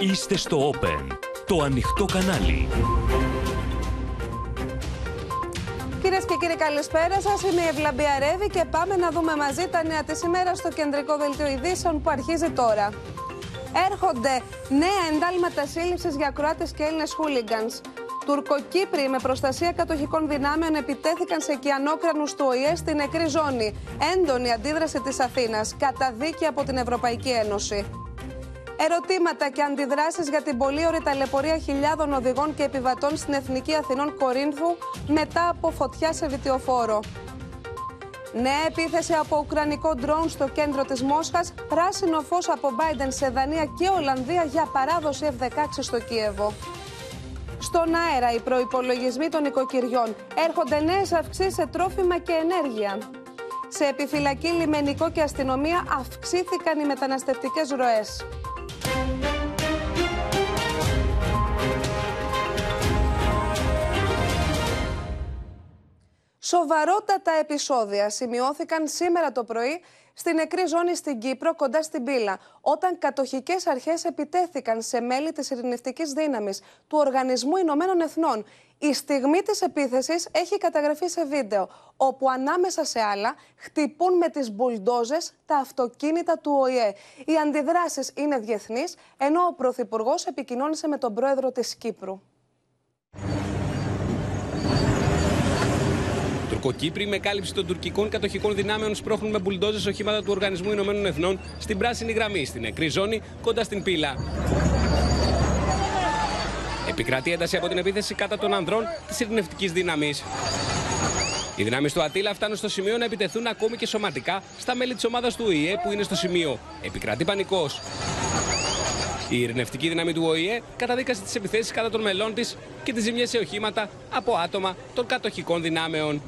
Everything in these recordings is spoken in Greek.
Είστε στο Open, το ανοιχτό κανάλι. Κυρίες και κύριοι, καλησπέρα σας. Είμαι η Ευλαμπία Ρεύη και πάμε να δούμε μαζί τα νέα της ημέρας στο κεντρικό δελτίο ειδήσεων που αρχίζει τώρα. Έρχονται νέα εντάλματα σύλληψης για Κροάτες και Έλληνες χούλιγκανς. Τουρκοκύπροι με προστασία κατοχικών δυνάμεων επιτέθηκαν σε οικιανόκρανου του ΟΗΕ στην νεκρή ζώνη. Έντονη αντίδραση της Αθήνας. Καταδίκη από την Ευρωπαϊκή Ένωση. Ερωτήματα και αντιδράσεις για την πολύ ωραία ταλαιπωρία χιλιάδων οδηγών και επιβατών στην Εθνική Αθηνών Κορίνθου μετά από φωτιά σε βιτιοφόρο. Νέα επίθεση από ουκρανικό ντρόουν στο κέντρο της Μόσχας, πράσινο φως από Biden σε Δανία και Ολλανδία για παράδοση F-16 στο Κίεβο. Στον αέρα οι προϋπολογισμοί των οικοκυριών έρχονται νέες αυξήσεις σε τρόφιμα και ενέργεια. Σε επιφυλακή λιμενικό και αστυνομία αυξήθηκαν οι μεταναστευτικές ροές. Σοβαρότατα επεισόδια σημειώθηκαν σήμερα το πρωί στην νεκρή ζώνη στην Κύπρο, κοντά στην Πύλα, όταν κατοχικές αρχές επιτέθηκαν σε μέλη της ειρηνευτικής δύναμης του Οργανισμού Ηνωμένων Εθνών. Η στιγμή της επίθεσης έχει καταγραφεί σε βίντεο, όπου ανάμεσα σε άλλα χτυπούν με τις μπουλντόζες τα αυτοκίνητα του ΟΗΕ. Οι αντιδράσεις είναι διεθνείς, ενώ ο Πρωθυπουργός επικοινώνησε με τον πρόεδρο της Κύπρου. Τουρκοκύπροι με κάλυψη των τουρκικών κατοχικών δυνάμεων σπρώχνουν με μπουλντόζες οχήματα του Οργανισμού Ηνωμένων Εθνών στην πράσινη γραμμή, στην νεκρή ζώνη κοντά στην πύλα. Επικρατεί ένταση από την επίθεση κατά των ανδρών της ειρηνευτικής δύναμης. Οι δυνάμεις του Ατήλα φτάνουν στο σημείο να επιτεθούν ακόμη και σωματικά στα μέλη της ομάδας του ΟΗΕ που είναι στο σημείο. Επικρατεί πανικός. Η ειρηνευτική δύναμη του ΟΗΕ καταδίκασε τις επιθέσεις κατά των μελών της και τις ζημιές σε οχήματα από άτομα των κατοχικών δυνάμεων.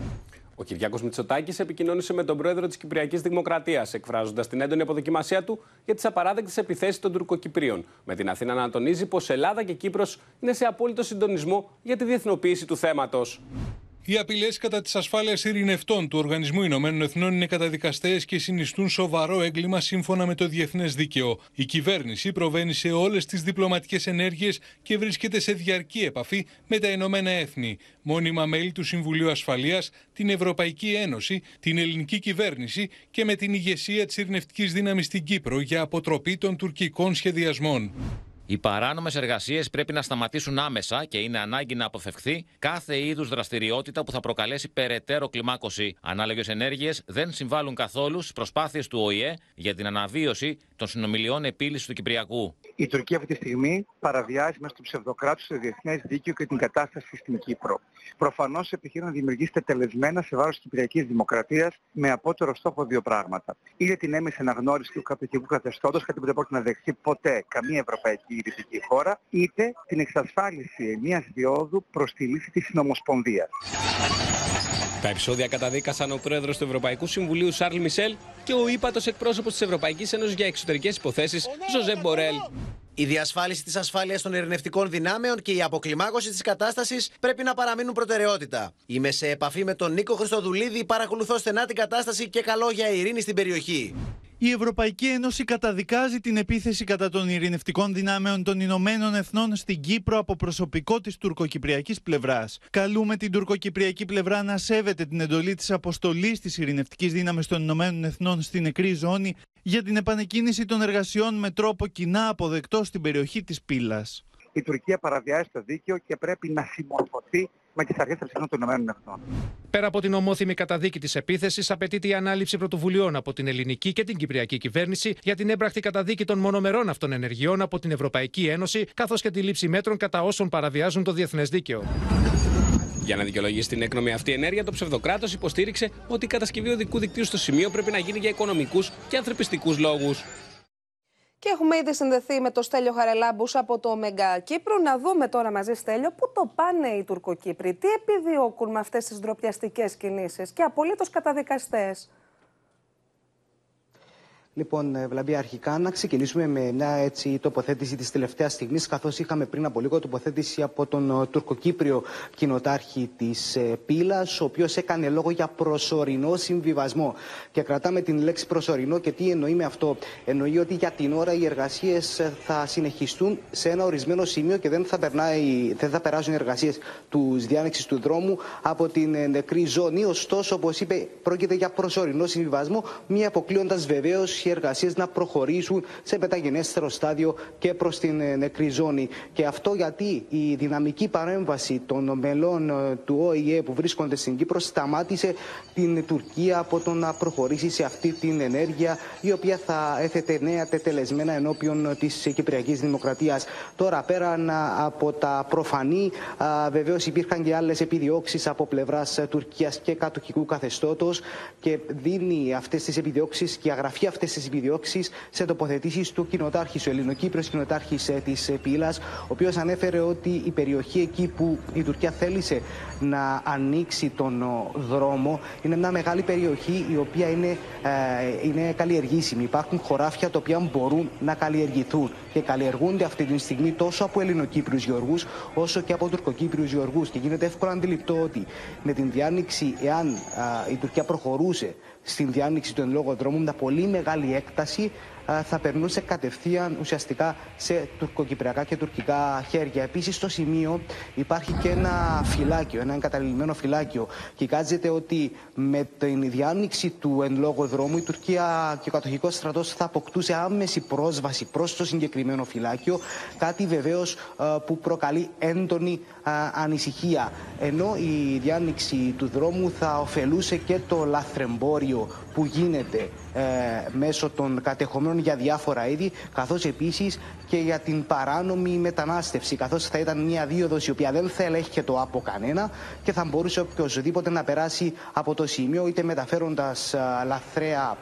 Ο Κυριάκος Μητσοτάκης επικοινώνησε με τον πρόεδρο της Κυπριακής Δημοκρατίας, εκφράζοντας την έντονη αποδοκιμασία του για τις απαράδεκτες επιθέσεις των Τουρκοκυπρίων. Με την Αθήνα να τονίζει πως Ελλάδα και Κύπρος είναι σε απόλυτο συντονισμό για τη διεθνοποίηση του θέματος. Οι απειλές κατά της ασφάλειας ειρηνευτών του Οργανισμού Ηνωμένων Εθνών είναι καταδικαστέ και συνιστούν σοβαρό έγκλημα σύμφωνα με το διεθνές δίκαιο. Η κυβέρνηση προβαίνει σε όλες τις διπλωματικές ενέργειες και βρίσκεται σε διαρκή επαφή με τα Ηνωμένα Έθνη, μόνιμα μέλη του Συμβουλίου Ασφαλείας, την Ευρωπαϊκή Ένωση, την ελληνική κυβέρνηση και με την ηγεσία της ειρηνευτικής δύναμης στην Κύπρο για αποτροπή των τουρκικών σχεδιασμών. Οι παράνομες εργασίες πρέπει να σταματήσουν άμεσα και είναι ανάγκη να αποφευχθεί κάθε είδους δραστηριότητα που θα προκαλέσει περαιτέρω κλιμάκωση. Ανάλογες ενέργειες δεν συμβάλλουν καθόλου στις προσπάθειες του ΟΗΕ για την αναβίωση των συνομιλιών επίλυσης του Κυπριακού. Η Τουρκία αυτή τη στιγμή παραβιάζει μέσα στο ψευδοκράτο το διεθνές δίκαιο και την κατάσταση στην Κύπρο. Προφανώς επιχείρει να δημιουργήσει τελεσμένα σε βάρος της Κυπριακής Δημοκρατίας με απότερο στόχο δύο πράγματα. Είτε την έμεση αναγνώριση του καπιτικού καθεστώτος, κάτι που δεν πρόκειται να δεχθεί ποτέ καμία ευρωπαϊκή ειρηνική χώρα, είτε την εξασφάλιση μιας διόδου προς τη λύση της συνομοσπονδία. Τα επεισόδια καταδίκασαν ο πρόεδρος του Ευρωπαϊκού Συμβουλίου Σάρλ Μισελ και ο ύπατος εκπρόσωπος της Ευρωπαϊκής Ένωσης για Εξωτερικές Υποθέσεις Ζωζέ Μπορέλ. Η διασφάλιση της ασφάλειας των ειρηνευτικών δυνάμεων και η αποκλιμάκωση της κατάστασης πρέπει να παραμείνουν προτεραιότητα. Είμαι σε επαφή με τον Νίκο Χριστοδουλίδη, παρακολουθώ στενά την κατάσταση και καλό για ειρήνη στην περιοχή. Η Ευρωπαϊκή Ένωση καταδικάζει την επίθεση κατά των ειρηνευτικών δυνάμεων των Ηνωμένων Εθνών στην Κύπρο από προσωπικό της τουρκοκυπριακής πλευράς. Καλούμε την τουρκοκυπριακή πλευρά να σέβεται την εντολή της αποστολής της ειρηνευτικής δύναμης των Ηνωμένων Εθνών στην νεκρή ζώνη για την επανεκκίνηση των εργασιών με τρόπο κοινά αποδεκτό στην περιοχή της Πύλας. Η Τουρκία παραβιάζει το δίκαιο και πρέπει να συμμορφωθεί με τι αρχέ των Ηνωμένων Εθνών. Πέρα από την ομόθυμη καταδίκη της επίθεσης, απαιτείται η ανάληψη πρωτοβουλειών από την ελληνική και την κυπριακή κυβέρνηση για την έμπρακτη καταδίκη των μονομερών αυτών ενεργειών από την Ευρωπαϊκή Ένωση, καθώς και τη λήψη μέτρων κατά όσων παραβιάζουν το διεθνές δίκαιο. Για να δικαιολογήσει την έκνομη αυτή ενέργεια, το ψευδοκράτος υποστήριξε ότι η κατασκευή οδικού δικτύου στο σημείο πρέπει να γίνει για οικονομικούς και ανθρωπιστικούς λόγους. Και έχουμε ήδη συνδεθεί με το Στέλιο Χαρελάμπους από το Μεγκα Κύπρο. Να δούμε τώρα μαζί, Στέλιο, πού το πάνε οι Τουρκοκύπροι, τι επιδιώκουν με αυτές τις ντροπιαστικές κινήσεις και απολύτως καταδικαστές. Λοιπόν, ε, Βλαμπία, αρχικά να ξεκινήσουμε με μια έτσι, τοποθέτηση της τελευταίας στιγμής, καθώς είχαμε πριν από λίγο τοποθέτηση από τον ε, τουρκοκύπριο κοινοτάρχη της ε, Πύλας, ο οποίος έκανε λόγο για προσωρινό συμβιβασμό. Και κρατάμε την λέξη προσωρινό και τι εννοεί με αυτό. Εννοεί ότι για την ώρα οι εργασίες θα συνεχιστούν σε ένα ορισμένο σημείο και δεν θα, περνάει, δεν θα περάσουν οι εργασίες τους διάνεξη του δρόμου από την νεκρή ζώνη. Ωστόσο, όπως είπε, πρόκειται για προσωρινό συμβιβασμό, μη αποκλείοντας βεβαίως οι εργασίες να προχωρήσουν σε μεταγενέστερο στάδιο και προς την ε, νεκρή ζώνη. Και αυτό γιατί η δυναμική παρέμβαση των μελών ε, του ΟΗΕ που βρίσκονται στην Κύπρο σταμάτησε την Τουρκία από το να προχωρήσει σε αυτή την ενέργεια η οποία θα έθετε νέα τετελεσμένα ενώπιον της Κυπριακής Δημοκρατίας. Τώρα πέραν από τα προφανή βεβαίως υπήρχαν και άλλες επιδιώξεις από πλευράς Τουρκίας και κατοχικού καθεστώτος και δίνει αυτές τις επιδιώξεις και αγραφεί αυτές τις επιδιώξεις σε τοποθετήσεις του κοινοτάρχης, ο Ελληνοκύπριος κοινοτάρχης ε, της ε, Πύλας, ο οποίος ανέφερε ότι η περιοχή εκεί που η Τουρκία θέλησε να ανοίξει τον δρόμο είναι μια μεγάλη περιοχή η οποία είναι, ε, είναι καλλιεργήσιμη. Υπάρχουν χωράφια τα οποία μπορούν να καλλιεργηθούν και καλλιεργούνται αυτή τη στιγμή τόσο από Ελληνοκύπριους γεωργούς όσο και από Τουρκοκύπριους γεωργούς. Και γίνεται εύκολο αντιληπτό ότι με την διάνοιξη, εάν η Τουρκία προχωρούσε στην διάνοιξη του εν λόγω δρόμου, με πολύ μεγάλη έκταση θα περνούσε κατευθείαν ουσιαστικά σε τουρκοκυπριακά και τουρκικά χέρια. Επίσης, στο σημείο υπάρχει και ένα φυλάκιο, ένα εγκαταλειμμένο φυλάκιο. Και κάζεται ότι με την διάνοιξη του εν λόγω δρόμου η Τουρκία και ο κατοχικός στρατός θα αποκτούσε άμεση πρόσβαση προς το συγκεκριμένο φυλάκιο. Κάτι βεβαίως που προκαλεί έντονη ανησυχία. Ενώ η διάνοιξη του δρόμου θα ωφελούσε και το λαθρεμπόριο που γίνεται ε, μέσω των κατεχομένων για διάφορα είδη, καθώς επίσης και για την παράνομη μετανάστευση, καθώς θα ήταν μια δίωδος η οποία δεν θα ελέγχεται από κανένα και θα μπορούσε οποιοδήποτε να περάσει από το σημείο, είτε μεταφέροντας λαθρέα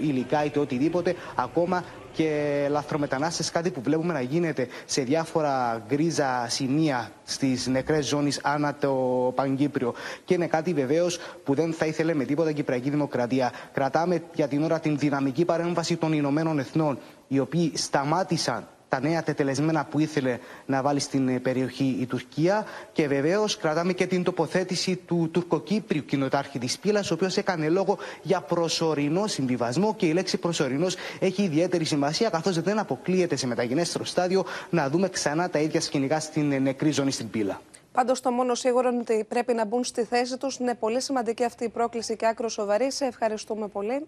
υλικά είτε οτιδήποτε, ακόμα και λαθρομετανάστες, κάτι που βλέπουμε να γίνεται σε διάφορα γκρίζα σημεία στις νεκρές ζώνες ανά το Παγκύπριο. Και είναι κάτι βεβαίως που δεν θα ήθελε με τίποτα η Κυπριακή Δημοκρατία. Κρατάμε για την ώρα την δυναμική παρέμβαση των Ηνωμένων Εθνών, οι οποίοι σταμάτησαν τα νέα τετελεσμένα που ήθελε να βάλει στην ε, περιοχή η Τουρκία. Και βεβαίως κρατάμε και την τοποθέτηση του τουρκοκύπριου κοινοτάρχη της Πύλας, ο οποίος έκανε λόγο για προσωρινό συμβιβασμό. Και η λέξη προσωρινός έχει ιδιαίτερη σημασία, καθώς δεν αποκλείεται σε μεταγενέστερο στάδιο να δούμε ξανά τα ίδια σκηνικά στην ε, νεκρή ζώνη στην Πύλα. Πάντως, το μόνο σίγουρο είναι ότι πρέπει να μπουν στη θέση τους. Είναι πολύ σημαντική αυτή η πρόκληση και άκρος σοβαρή. Σε ευχαριστούμε πολύ.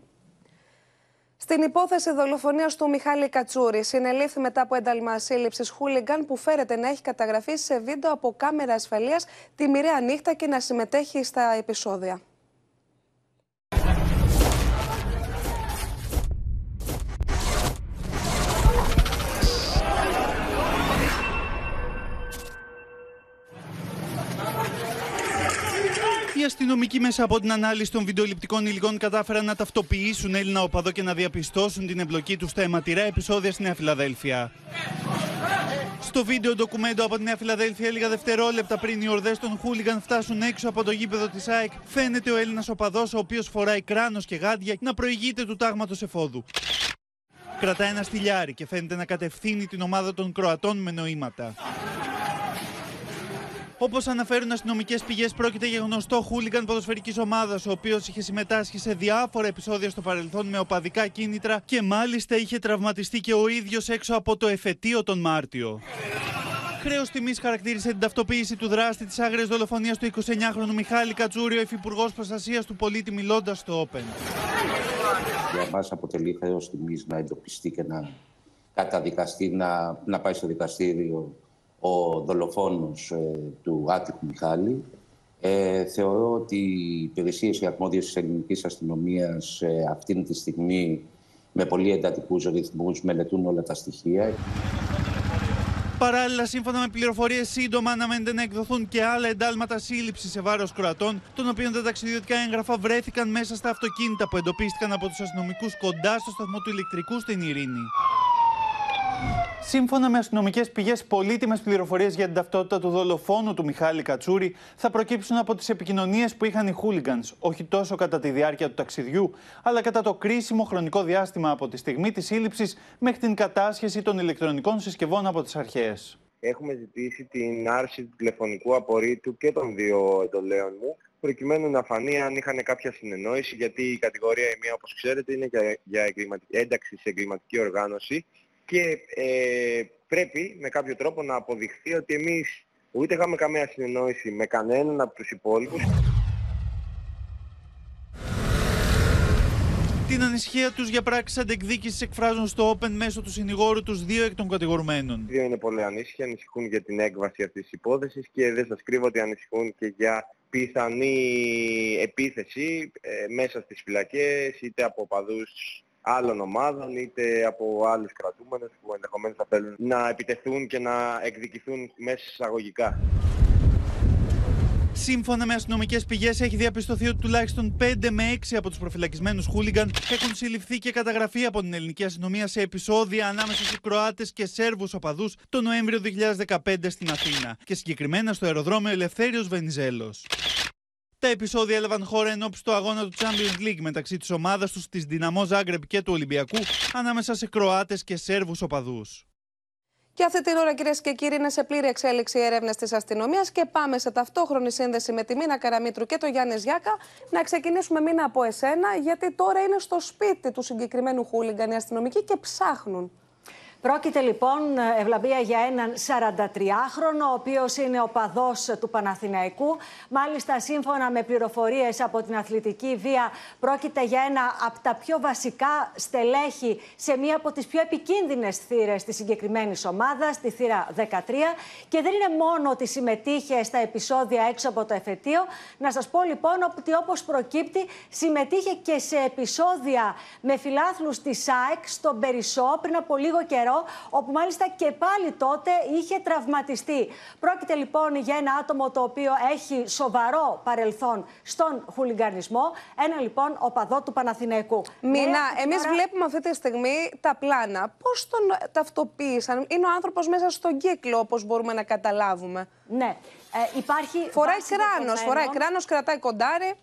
Στην υπόθεση δολοφονίας του Μιχάλη Κατσούρη, συνελήφθη μετά από ένταλμα σύλληψης χούλιγκαν που φέρεται να έχει καταγραφεί σε βίντεο από κάμερα ασφαλείας τη μοιραία νύχτα και να συμμετέχει στα επεισόδια. Οι αστυνομικοί μέσα από την ανάλυση των βιντεοληπτικών υλικών κατάφεραν να ταυτοποιήσουν Έλληνα οπαδό και να διαπιστώσουν την εμπλοκή τους στα αιματηρά επεισόδια στη Νέα Φιλαδέλφια. Στο βίντεο ντοκουμέντο από τη Νέα Φιλαδέλφια, λίγα δευτερόλεπτα πριν οι ορδές των Χούλιγκαν φτάσουν έξω από το γήπεδο της ΑΕΚ, φαίνεται ο Έλληνας οπαδός, ο οποίος φοράει κράνος και γάντια, να προηγείται του τάγματος εφόδου. Κρατάει ένα στυλιάρι και φαίνεται να κατευθύνει την ομάδα των Κροατών με νοήματα. Όπως αναφέρουν αστυνομικές πηγές, πρόκειται για γνωστό χούλιγκαν ποδοσφαιρικής ομάδας, ο οποίος είχε συμμετάσχει σε διάφορα επεισόδια στο παρελθόν με οπαδικά κίνητρα και μάλιστα είχε τραυματιστεί και ο ίδιος έξω από το εφετείο τον Μάρτιο. Χρέος τιμής χαρακτήρισε την ταυτοποίηση του δράστη της άγριας δολοφονίας του 29χρονου Μιχάλη Κατζούριο, υφυπουργός προστασίας του πολίτη, μιλώντας στο Open. Για μας αποτελεί χρέος τιμής να εντοπιστεί και να καταδικαστεί, να, να πάει στο δικαστήριο ο δολοφόνος ε, του Άτυχου Μιχάλη. Ε, θεωρώ ότι οι υπηρεσίε οι αρμόδιες της ελληνικής αστυνομίας ε, αυτήν τη στιγμή με πολύ εντατικούς ρυθμούς μελετούν όλα τα στοιχεία. Παράλληλα, σύμφωνα με πληροφορίες, σύντομα αναμένεται να εκδοθούν και άλλα εντάλματα σύλληψης σε βάρος κρατών, των οποίων τα ταξιδιωτικά έγγραφα βρέθηκαν μέσα στα αυτοκίνητα που εντοπίστηκαν από τους αστυνομικούς κοντά στο σταθμό του ηλεκτρικού στην Ειρήνη. Σύμφωνα με αστυνομικές πηγές, πολύτιμες πληροφορίες για την ταυτότητα του δολοφόνου του Μιχάλη Κατσούρη θα προκύψουν από τις επικοινωνίες που είχαν οι χούλιγκανς, όχι τόσο κατά τη διάρκεια του ταξιδιού, αλλά κατά το κρίσιμο χρονικό διάστημα από τη στιγμή της σύλληψης μέχρι την κατάσχεση των ηλεκτρονικών συσκευών από τις αρχές. Έχουμε ζητήσει την άρση του τηλεφωνικού απορρίτου και των δύο εντολέων μου, προκειμένου να φανεί αν είχαν κάποια συνεννόηση, γιατί η κατηγορία η μία, όπως ξέρετε, είναι για, για ένταξη σε εγκληματική οργάνωση και ε, πρέπει με κάποιο τρόπο να αποδειχθεί ότι εμείς ούτε είχαμε καμία συνεννόηση με κανέναν από τους υπόλοιπους. Την ανησυχία τους για πράξεις αντεκδίκησης εκφράζουν στο Open μέσω του συνηγόρου τους δύο εκ των κατηγορουμένων. Δύο είναι πολύ ανήσυχοι, ανησυχούν για την έκβαση αυτής της υπόθεσης και δεν σας κρύβω ότι ανησυχούν και για πιθανή επίθεση ε, μέσα στις φυλακές είτε από παδούς άλλων ομάδων είτε από άλλους κρατούμενους που ενδεχομένως θα θέλουν να επιτεθούν και να εκδικηθούν μέσα εισαγωγικά. Σύμφωνα με αστυνομικές πηγές, έχει διαπιστωθεί ότι τουλάχιστον 5 με 6 από τους προφυλακισμένους χούλιγκαν έχουν συλληφθεί και καταγραφεί από την ελληνική αστυνομία σε επεισόδια ανάμεσα σε Κροάτες και Σέρβους οπαδούς το Νοέμβριο 2015 στην Αθήνα και συγκεκριμένα στο αεροδρόμιο Ελευθέριος Βενιζέλος. Τα επεισόδια έλαβαν χώρα εν του αγώνα του Champions League μεταξύ της ομάδας τους της Δυναμό Ζάγκρεπ και του Ολυμπιακού ανάμεσα σε Κροάτες και Σέρβους οπαδούς. Και αυτή την ώρα, κυρίες και κύριοι, είναι σε πλήρη εξέλιξη οι έρευνες της αστυνομίας και πάμε σε ταυτόχρονη σύνδεση με τη Μίνα Καραμίτρου και τον Γιάννη Γιάκα. Να ξεκινήσουμε, Μίνα, από εσένα, γιατί τώρα είναι στο σπίτι του συγκεκριμένου χούλιγκαν οι αστυνομικοί και ψάχνουν. Πρόκειται λοιπόν, Ευλαμπία, για έναν 43χρονο, ο οποίος είναι οπαδό του Παναθηναϊκού. Μάλιστα, σύμφωνα με πληροφορίες από την αθλητική βία, πρόκειται για ένα από τα πιο βασικά στελέχη σε μία από τις πιο επικίνδυνες θύρες της συγκεκριμένης ομάδας, τη θύρα 13. Και δεν είναι μόνο ότι συμμετείχε στα επεισόδια έξω από το εφετείο. Να σας πω λοιπόν ότι όπως προκύπτει, συμμετείχε και σε επεισόδια με φιλάθλους της ΑΕΚ στον Περισσό πριν από λίγο καιρό όπου μάλιστα και πάλι τότε είχε τραυματιστεί. Πρόκειται λοιπόν για ένα άτομο το οποίο έχει σοβαρό παρελθόν στον χουλιγκανισμό. Ένα λοιπόν οπαδό του Παναθηναϊκού. Μίνα, ναι, εμείς βλέπουμε αυτή τη στιγμή τα πλάνα. Πώς τον ταυτοποίησαν, Είναι ο άνθρωπος μέσα στον κύκλο, όπως μπορούμε να καταλάβουμε. Ναι. Ε, υπάρχει φοράει κράνος, φοράει κράνος, κρατάει κοντάρι.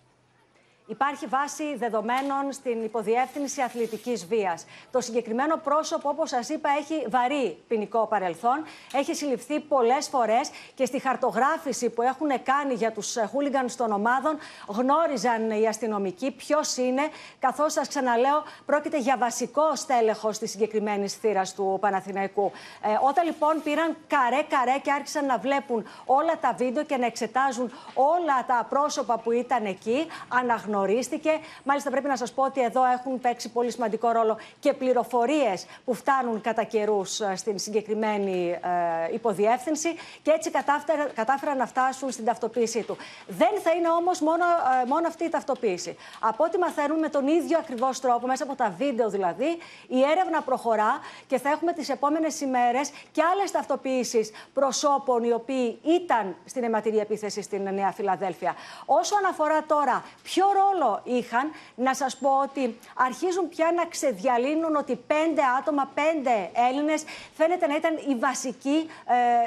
Υπάρχει βάση δεδομένων στην υποδιεύθυνση αθλητικής βίας. Το συγκεκριμένο πρόσωπο, όπως σας είπα, έχει βαρύ ποινικό παρελθόν. Έχει συλληφθεί πολλές φορές και στη χαρτογράφηση που έχουν κάνει για τους χούλιγκανς των ομάδων γνώριζαν οι αστυνομικοί ποιος είναι. Καθώς σας ξαναλέω, πρόκειται για βασικό στέλεχος της συγκεκριμένης θύρας του Παναθηναϊκού. Ε, όταν λοιπόν πήραν καρέ-καρέ και άρχισαν να βλέπουν όλα τα βίντεο και να εξετάζουν όλα τα πρόσωπα που ήταν εκεί, αναγνωρίζουν γνωρίστηκε. Μάλιστα, πρέπει να σας πω ότι εδώ έχουν παίξει πολύ σημαντικό ρόλο και πληροφορίες που φτάνουν κατά καιρούς ε, στην συγκεκριμένη ε, υποδιεύθυνση και έτσι κατάφεραν να φτάσουν στην ταυτοποίησή του. Δεν θα είναι όμως μόνο, ε, μόνο αυτή η ταυτοποίηση. Από ό,τι μαθαίνουν με τον ίδιο ακριβώς τρόπο, μέσα από τα βίντεο δηλαδή, η έρευνα προχωρά και θα έχουμε τις επόμενες ημέρες και άλλες ταυτοποιήσει προσώπων οι οποίοι ήταν στην αιματηρή επίθεση στην Νέα Φιλαδέλφια. Όσον αφορά τώρα ποιο ρόλο ρόλο είχαν. Να σας πω ότι αρχίζουν πια να ξεδιαλύνουν ότι πέντε άτομα, πέντε Έλληνες φαίνεται να ήταν η βασική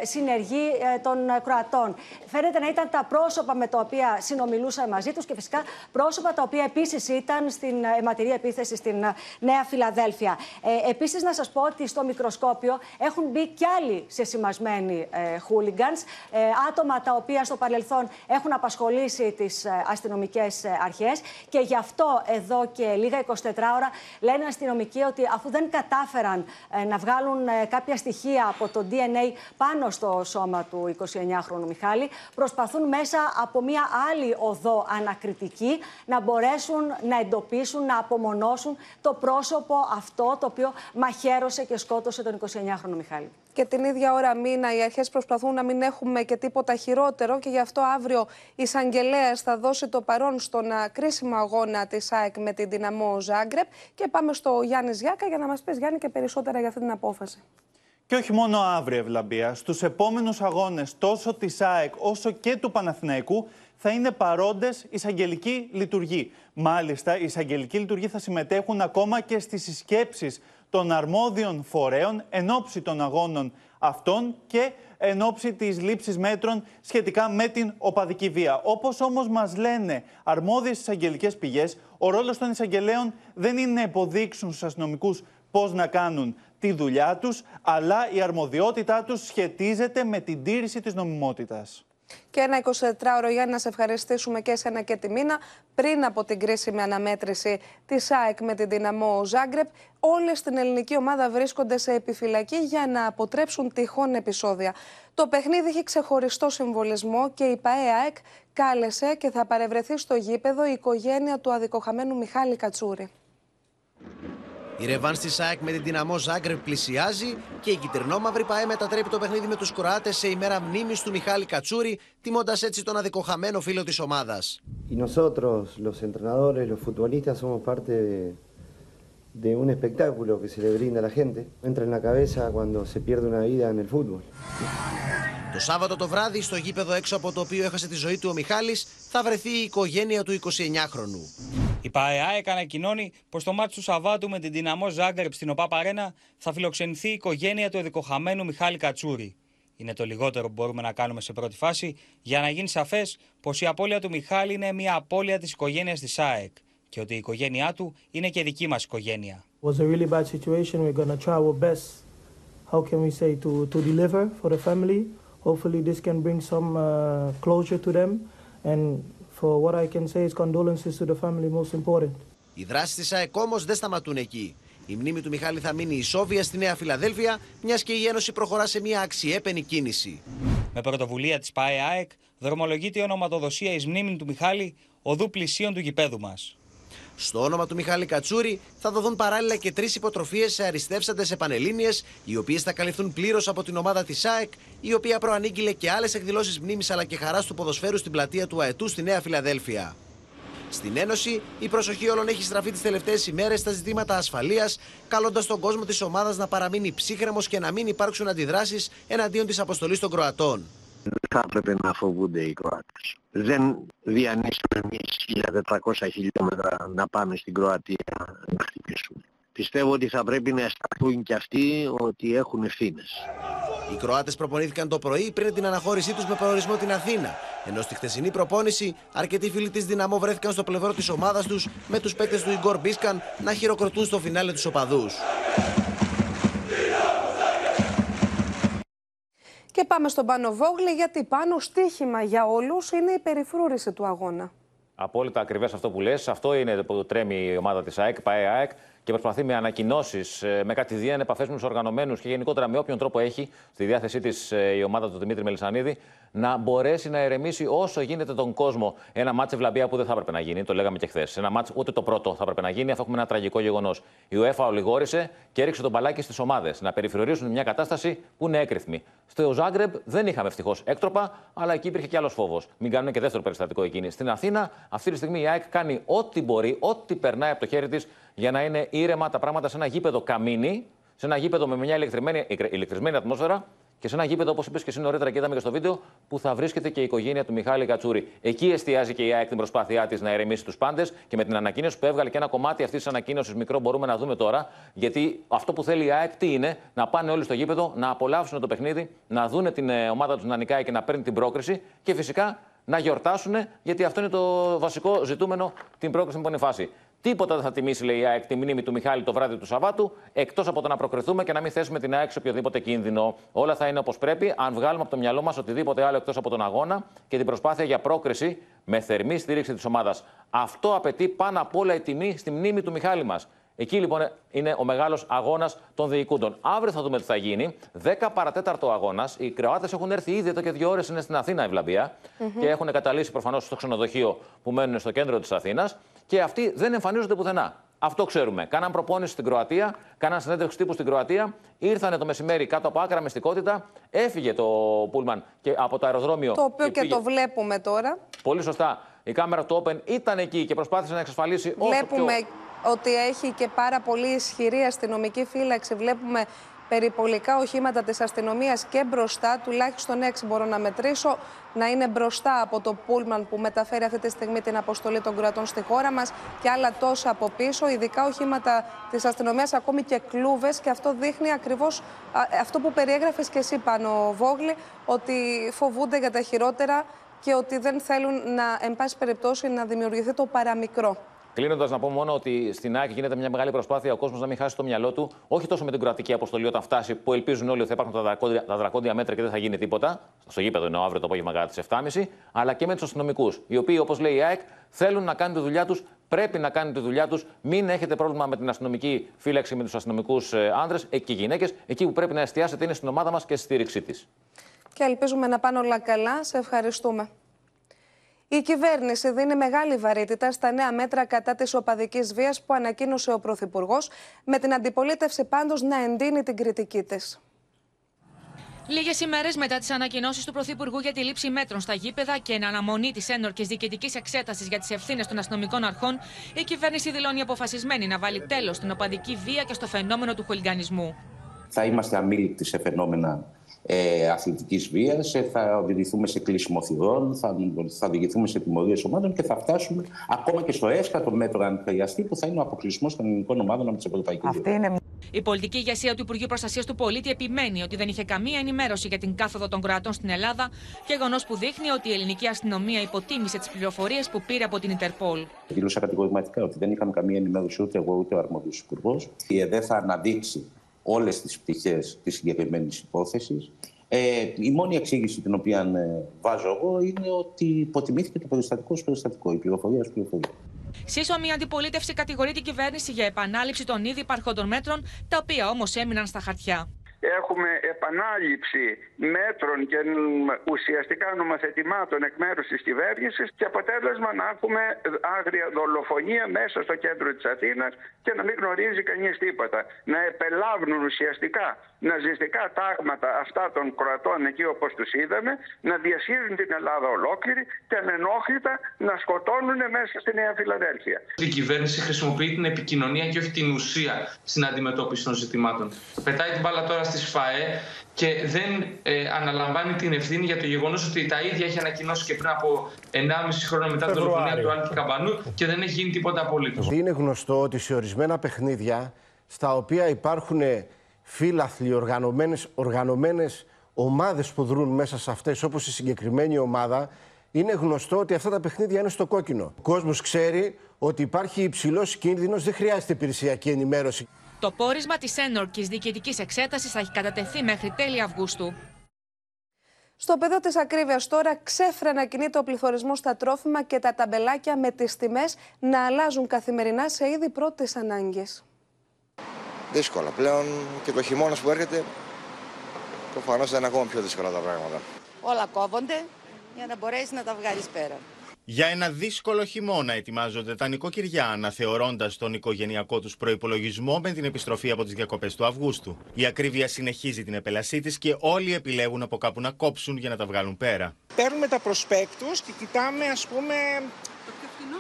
ε, συνεργή ε, των Κροατών. Φαίνεται να ήταν τα πρόσωπα με τα οποία συνομιλούσαν μαζί τους και φυσικά πρόσωπα τα οποία επίσης ήταν στην αιματηρή επίθεση στην ε, Νέα Φιλαδέλφια. Ε, επίσης να σας πω ότι στο μικροσκόπιο έχουν μπει κι άλλοι σε σημασμένοι ε, hooligans, ε, άτομα τα οποία στο παρελθόν έχουν απασχολήσει τις αστυνομικές αρχές και γι' αυτό εδώ και λίγα 24 ώρα λένε αστυνομικοί ότι αφού δεν κατάφεραν ε, να βγάλουν ε, κάποια στοιχεία από το DNA πάνω στο σώμα του 29χρονου Μιχάλη, προσπαθούν μέσα από μια άλλη οδό ανακριτική να μπορέσουν να εντοπίσουν, να απομονώσουν το πρόσωπο αυτό το οποίο μαχαίρωσε και σκότωσε τον 29χρονο Μιχάλη. Και την ίδια ώρα μήνα οι αρχές προσπαθούν να μην έχουμε και τίποτα χειρότερο και γι' αυτό αύριο η εισαγγελέας θα δώσει το παρόν στον κρίσιμο αγώνα της ΑΕΚ με την Δυναμό Ζάγκρεπ και πάμε στο Γιάννης Γιάκα για να μας πεις Γιάννη και περισσότερα για αυτή την απόφαση. Και όχι μόνο αύριο, Ευλαμπία. Στους επόμενους αγώνες τόσο της ΑΕΚ όσο και του Παναθηναϊκού θα είναι παρόντες εισαγγελικοί λειτουργοί. Μάλιστα, οι εισαγγελικοί λειτουργοί θα συμμετέχουν ακόμα και στις συσκέψεις των αρμόδιων φορέων εν ώψη των αγώνων αυτών και εν ώψη της λήψης μέτρων σχετικά με την οπαδική βία. Όπως όμως μας λένε αρμόδιες εισαγγελικές πηγές, ο ρόλος των εισαγγελέων δεν είναι να υποδείξουν στους αστυνομικούς πώς να κάνουν τη δουλειά τους, αλλά η αρμοδιότητά τους σχετίζεται με την τήρηση της νομιμότητας. Και ένα 24ωρο για να σε ευχαριστήσουμε και εσένα και τη Μίνα. Πριν από την κρίσιμη αναμέτρηση της ΑΕΚ με την δυναμό Ζάγκρεπ, όλες στην ελληνική ομάδα βρίσκονται σε επιφυλακή για να αποτρέψουν τυχόν επεισόδια. Το παιχνίδι έχει ξεχωριστό συμβολισμό και η ΠαΕ ΑΕΚ κάλεσε και θα παρευρεθεί στο γήπεδο η οικογένεια του αδικοχαμένου Μιχάλη Κατσούρη. Η ρεβάνς στη ΣΑΕΚ με την δυναμό Ζάγκρεπ πλησιάζει και η κυτρινόμαυρη ΠαΕ μετατρέπει το παιχνίδι με τους Κροάτες σε ημέρα μνήμης του Μιχάλη Κατσούρη, τιμώντας έτσι τον αδικοχαμένο φίλο της ομάδας. Y nosotros, los entrenadores, los futbolistas, somos parte de un espectáculo que se le brinda a la gente. Entra en la cabeza cuando se pierde una vida en el fútbol. Το Σάββατο το βράδυ, στο γήπεδο έξω από το οποίο έχασε τη ζωή του ο Μιχάλης, θα βρεθεί η οικογένεια του 29χρονου. Η ΠαΕΑΕΚ ανακοινώνει πως το μάτι του Σαββάτου με την δυναμό Ζάγκρεπ στην ΟΠΑ Παρένα θα φιλοξενηθεί η οικογένεια του εδικοχαμένου Μιχάλη Κατσούρη. Είναι το λιγότερο που μπορούμε να κάνουμε σε πρώτη φάση για να γίνει σαφές πως η απώλεια του Μιχάλη είναι μια απώλεια της οικογένειας της ΑΕΚ και ότι η οικογένειά του είναι και δική μας οικογένεια. was a really bad situation. We're going to try our best. How can we say to to deliver for the family? Hopefully, this can bring some uh, closure to them. And for what I can say is condolences to the family, most important. Οι δράσεις της ΑΕΚ όμως δεν σταματούν εκεί. Η μνήμη του Μιχάλη θα μείνει ισόβια στη Νέα Φιλαδέλφια, μιας και η Ένωση προχωρά σε μια αξιέπαινη κίνηση. Με πρωτοβουλία της ΠαΕΑΕΚ δρομολογείται η ονοματοδοσία εις μνήμη του Μιχάλη οδού πλησίων του γηπέδου μας. Στο όνομα του Μιχάλη Κατσούρη θα δοθούν παράλληλα και τρεις υποτροφίες σε αριστεύσαντες επανελίνειε, οι οποίες θα καλυφθούν πλήρως από την ομάδα της ΑΕΚ, η οποία προανήγγειλε και άλλες εκδηλώσεις μνήμης αλλά και χαράς του ποδοσφαίρου στην πλατεία του ΑΕΤΟΥ στη Νέα Φιλαδέλφια. Στην Ένωση, η προσοχή όλων έχει στραφεί τις τελευταίες ημέρες στα ζητήματα ασφαλείας, καλώντας τον κόσμο της ομάδας να παραμείνει ψύχρεμος και να μην υπάρξουν αντιδράσεις εναντίον της αποστολής των Κροατών. Δεν θα έπρεπε να φοβούνται οι Κροάτες. Δεν διανύσαμε εμείς 1400 χιλιόμετρα να πάμε στην Κροατία να χτυπήσουμε. Πιστεύω ότι θα πρέπει να αισθανθούν και αυτοί ότι έχουν ευθύνες. Οι Κροάτες προπονήθηκαν το πρωί πριν την αναχώρησή τους με προορισμό την Αθήνα. Ενώ στη χθεσινή προπόνηση, αρκετοί φίλοι της Δυναμό βρέθηκαν στο πλευρό της ομάδας τους με τους παίκτες του Ιγκορ Μπίσκαν να χειροκροτούν στο φινάλε τους οπαδούς. Και πάμε στον Πάνο Βόγλη, γιατί πάνω στοίχημα για όλους είναι η περιφρούρηση του αγώνα. Απόλυτα ακριβές αυτό που λες. Αυτό είναι που τρέμει η ομάδα της ΑΕΚ, ΠαΕ ΑΕΚ, και προσπαθεί με ανακοινώσεις, με κατηδίαν επαφέ με τους οργανωμένους και γενικότερα με όποιον τρόπο έχει στη διάθεσή της η ομάδα του Δημήτρη Μελισανίδη να μπορέσει να ερεμήσει όσο γίνεται τον κόσμο. Ένα μάτσε βλαμπία που δεν θα έπρεπε να γίνει, το λέγαμε και χθες. Ένα μάτσε ούτε το πρώτο θα έπρεπε να γίνει, αφού έχουμε ένα τραγικό γεγονός. Η UEFA ολιγόρησε και έριξε τον μπαλάκι στις ομάδες να περιφρουρήσουν μια κατάσταση που είναι έκρηθμη. Στο Ζάγκρεπ δεν είχαμε ευτυχώς έκτροπα, αλλά εκεί υπήρχε και άλλος φόβος. Μην κάνουν και δεύτερο περιστατικό εκείνη. Στην Αθήνα, αυτή τη στιγμή η ΑΕΚ κάνει ό,τι μπορεί, ό,τι περνάει από το χέρι της για να είναι ήρεμα τα πράγματα σε ένα γήπεδο καμίνι, σε ένα γήπεδο με μια ηλεκτρισμένη ατμόσφαιρα και σε ένα γήπεδο, όπως είπες και εσύ νωρίτερα και είδαμε και στο βίντεο, που θα βρίσκεται και η οικογένεια του Μιχάλη Κατσούρη. Εκεί εστιάζει και η ΑΕΚ την προσπάθειά της να ερεμήσει τους πάντες και με την ανακοίνωση που έβγαλε και ένα κομμάτι αυτής της ανακοίνωσης μικρό μπορούμε να δούμε τώρα. Γιατί αυτό που θέλει η ΑΕΚ τι είναι, να πάνε όλοι στο γήπεδο, να απολαύσουν το παιχνίδι, να δουν την ε, ομάδα τους να νικάει και να παίρνει την πρόκριση και φυσικά να γιορτάσουν, γιατί αυτό είναι το βασικό ζητούμενο την πρόκριση στην επόμενη φάση. Τίποτα δεν θα τιμήσει, λέει η ΑΕΚ, τη μνήμη του Μιχάλη το βράδυ του Σαββάτου, εκτός από το να προκριθούμε και να μην θέσουμε την ΑΕΚ σε οποιοδήποτε κίνδυνο. Όλα θα είναι όπως πρέπει, αν βγάλουμε από το μυαλό μας οτιδήποτε άλλο εκτός από τον αγώνα και την προσπάθεια για πρόκριση με θερμή στήριξη της ομάδας. Αυτό απαιτεί πάνω απ' όλα η τιμή στη μνήμη του Μιχάλη μας. Εκεί λοιπόν είναι ο μεγάλος αγώνας των διοικούντων. Αύριο θα δούμε τι θα γίνει. 10 παρατέταρτο αγώνας. Οι Κροάτες έχουν έρθει ήδη εδώ και δύο ώρες. Είναι στην Αθήνα η βλαμπία. και έχουν καταλήσει προφανώς στο ξενοδοχείο που μένουν στο κέντρο της Αθήνας. Και αυτοί δεν εμφανίζονται πουθενά. Αυτό ξέρουμε. Κάναν προπόνηση στην Κροατία, κάναν συνέντευξη τύπου στην Κροατία, ήρθανε το μεσημέρι κάτω από άκρα μυστικότητα, έφυγε το Πούλμαν και από το αεροδρόμιο. Το οποίο και, το βλέπουμε τώρα. Πολύ σωστά. Η κάμερα του Open ήταν εκεί και προσπάθησε να εξασφαλίσει όσο Βλέπουμε πιο... ότι έχει και πάρα πολύ ισχυρή αστυνομική φύλαξη. Βλέπουμε περιπολικά οχήματα της αστυνομίας και μπροστά, τουλάχιστον έξι μπορώ να μετρήσω, να είναι μπροστά από το πούλμαν που μεταφέρει αυτή τη στιγμή την αποστολή των κρατών στη χώρα μας και άλλα τόσα από πίσω, ειδικά οχήματα της αστυνομίας, ακόμη και κλούβες και αυτό δείχνει ακριβώς αυτό που περιέγραφες και εσύ πάνω Βόγλη, ότι φοβούνται για τα χειρότερα και ότι δεν θέλουν να, εν πάση περιπτώσει, να δημιουργηθεί το παραμικρό. Κλείνοντας, να πω μόνο ότι στην ΑΕΚ γίνεται μια μεγάλη προσπάθεια ο κόσμος να μην χάσει το μυαλό του, όχι τόσο με την κρατική αποστολή όταν φτάσει, που ελπίζουν όλοι ότι θα υπάρχουν τα δρακόντια, τα δρακόντια μέτρα και δεν θα γίνει τίποτα. Στο γήπεδο είναι αύριο το απόγευμα κατά τις 7.30, αλλά και με τους αστυνομικούς, οι οποίοι, όπως λέει η ΑΕΚ, θέλουν να κάνουν τη δουλειά τους, πρέπει να κάνουν τη δουλειά τους. Μην έχετε πρόβλημα με την αστυνομική φύλαξη, με τους αστυνομικούς ε, άνδρες και γυναίκες. Εκεί που πρέπει να εστιάσετε είναι στην ομάδα μας και στη στήριξή της. Και ελπίζουμε να πάνε όλα καλά. Σε ευχαριστούμε. Η κυβέρνηση δίνει μεγάλη βαρύτητα στα νέα μέτρα κατά της οπαδικής βίας που ανακοίνωσε ο Πρωθυπουργός, με την αντιπολίτευση πάντως να εντείνει την κριτική της. Λίγες ημέρες μετά τις ανακοινώσεις του Πρωθυπουργού για τη λήψη μέτρων στα γήπεδα και εν αναμονή της ένορκης διοικητικής εξέτασης για τις ευθύνες των αστυνομικών αρχών, η κυβέρνηση δηλώνει αποφασισμένη να βάλει τέλος στην οπαδική βία και στο φαινόμενο του χολιγανισμού. Θα είμαστε αμήλικτοι σε φαινόμενα ε, αθλητικής βίας, ε, θα οδηγηθούμε σε κλείσιμο θυρών, θα, θα οδηγηθούμε σε τιμωρίες ομάδων και θα φτάσουμε ακόμα και στο έσκατο μέτρο, αν χρειαστεί, που θα είναι ο αποκλεισμός των ελληνικών ομάδων από τις ευρωπαϊκές είναι... Η πολιτική ηγεσία του Υπουργείου Προστασίας του Πολίτη επιμένει ότι δεν είχε καμία ενημέρωση για την κάθοδο των Κροατών στην Ελλάδα, γεγονός που δείχνει ότι η ελληνική αστυνομία υποτίμησε τις πληροφορίες που πήρε από την Ιντερπολ. Δήλωσα κατηγορηματικά ότι δεν είχαμε καμία ενημέρωση ούτε εγώ ούτε ο αρμόδιος υπουργός. Η ΕΔΕ θα αναδείξει όλες τις πτυχές της συγκεκριμένης υπόθεσης. Ε, η μόνη εξήγηση την οποία ε, βάζω εγώ είναι ότι υποτιμήθηκε το περιστατικό ως περιστατικό, η πληροφορία ως πληροφορία. Σύσσωμη η αντιπολίτευση κατηγορεί την κυβέρνηση για επανάληψη των ήδη υπαρχόντων μέτρων, τα οποία όμως έμειναν στα χαρτιά έχουμε επανάληψη μέτρων και ουσιαστικά νομοθετημάτων εκ μέρους της κυβέρνησης και αποτέλεσμα να έχουμε άγρια δολοφονία μέσα στο κέντρο της Αθήνας και να μην γνωρίζει κανείς τίποτα. Να επελάβουν ουσιαστικά ναζιστικά τάγματα αυτά των Κροατών εκεί όπως τους είδαμε, να διασύρουν την Ελλάδα ολόκληρη και ανενόχλητα να σκοτώνουν μέσα στη Νέα Φιλαδέλφια. Η κυβέρνηση χρησιμοποιεί την επικοινωνία και όχι την ουσία στην αντιμετώπιση των ζητημάτων. Πετάει την μπάλα τώρα στη ΣΦΑΕ και δεν ε, αναλαμβάνει την ευθύνη για το γεγονός ότι τα ίδια έχει ανακοινώσει και πριν από 1,5 χρόνο μετά την δολοφονία του Άλκη Καμπανού και δεν έχει γίνει τίποτα απολύτως. Είναι γνωστό ότι σε ορισμένα παιχνίδια στα οποία υπάρχουν φύλαθλοι, οργανωμένες, οργανωμένες ομάδες που δρούν μέσα σε αυτές, όπως η συγκεκριμένη ομάδα, είναι γνωστό ότι αυτά τα παιχνίδια είναι στο κόκκινο. Ο κόσμος ξέρει ότι υπάρχει υψηλός κίνδυνος, δεν χρειάζεται υπηρεσιακή ενημέρωση. Το πόρισμα της ένορκης διοικητικής εξέτασης θα έχει κατατεθεί μέχρι τέλη Αυγούστου. Στο πεδίο της ακρίβειας τώρα ξέφρενα κινείται ο πληθωρισμός στα τρόφιμα και τα ταμπελάκια με τις τιμές να αλλάζουν καθημερινά σε είδη πρώτης ανάγκης. Δύσκολα. Πλέον και το χειμώνας που έρχεται προφανώς θα είναι ακόμα πιο δύσκολα τα πράγματα. Όλα κόβονται για να μπορέσεις να τα βγάλεις πέρα. Για ένα δύσκολο χειμώνα ετοιμάζονται τα νοικοκυριά, αναθεωρώντας τον οικογενειακό τους προπολογισμό με την επιστροφή από τις διακοπές του Αυγούστου. Η ακρίβεια συνεχίζει την επελασή της και όλοι επιλέγουν από κάπου να κόψουν για να τα βγάλουν πέρα. Παίρνουμε τα προσπέκτους και κοιτάμε, ας πούμε,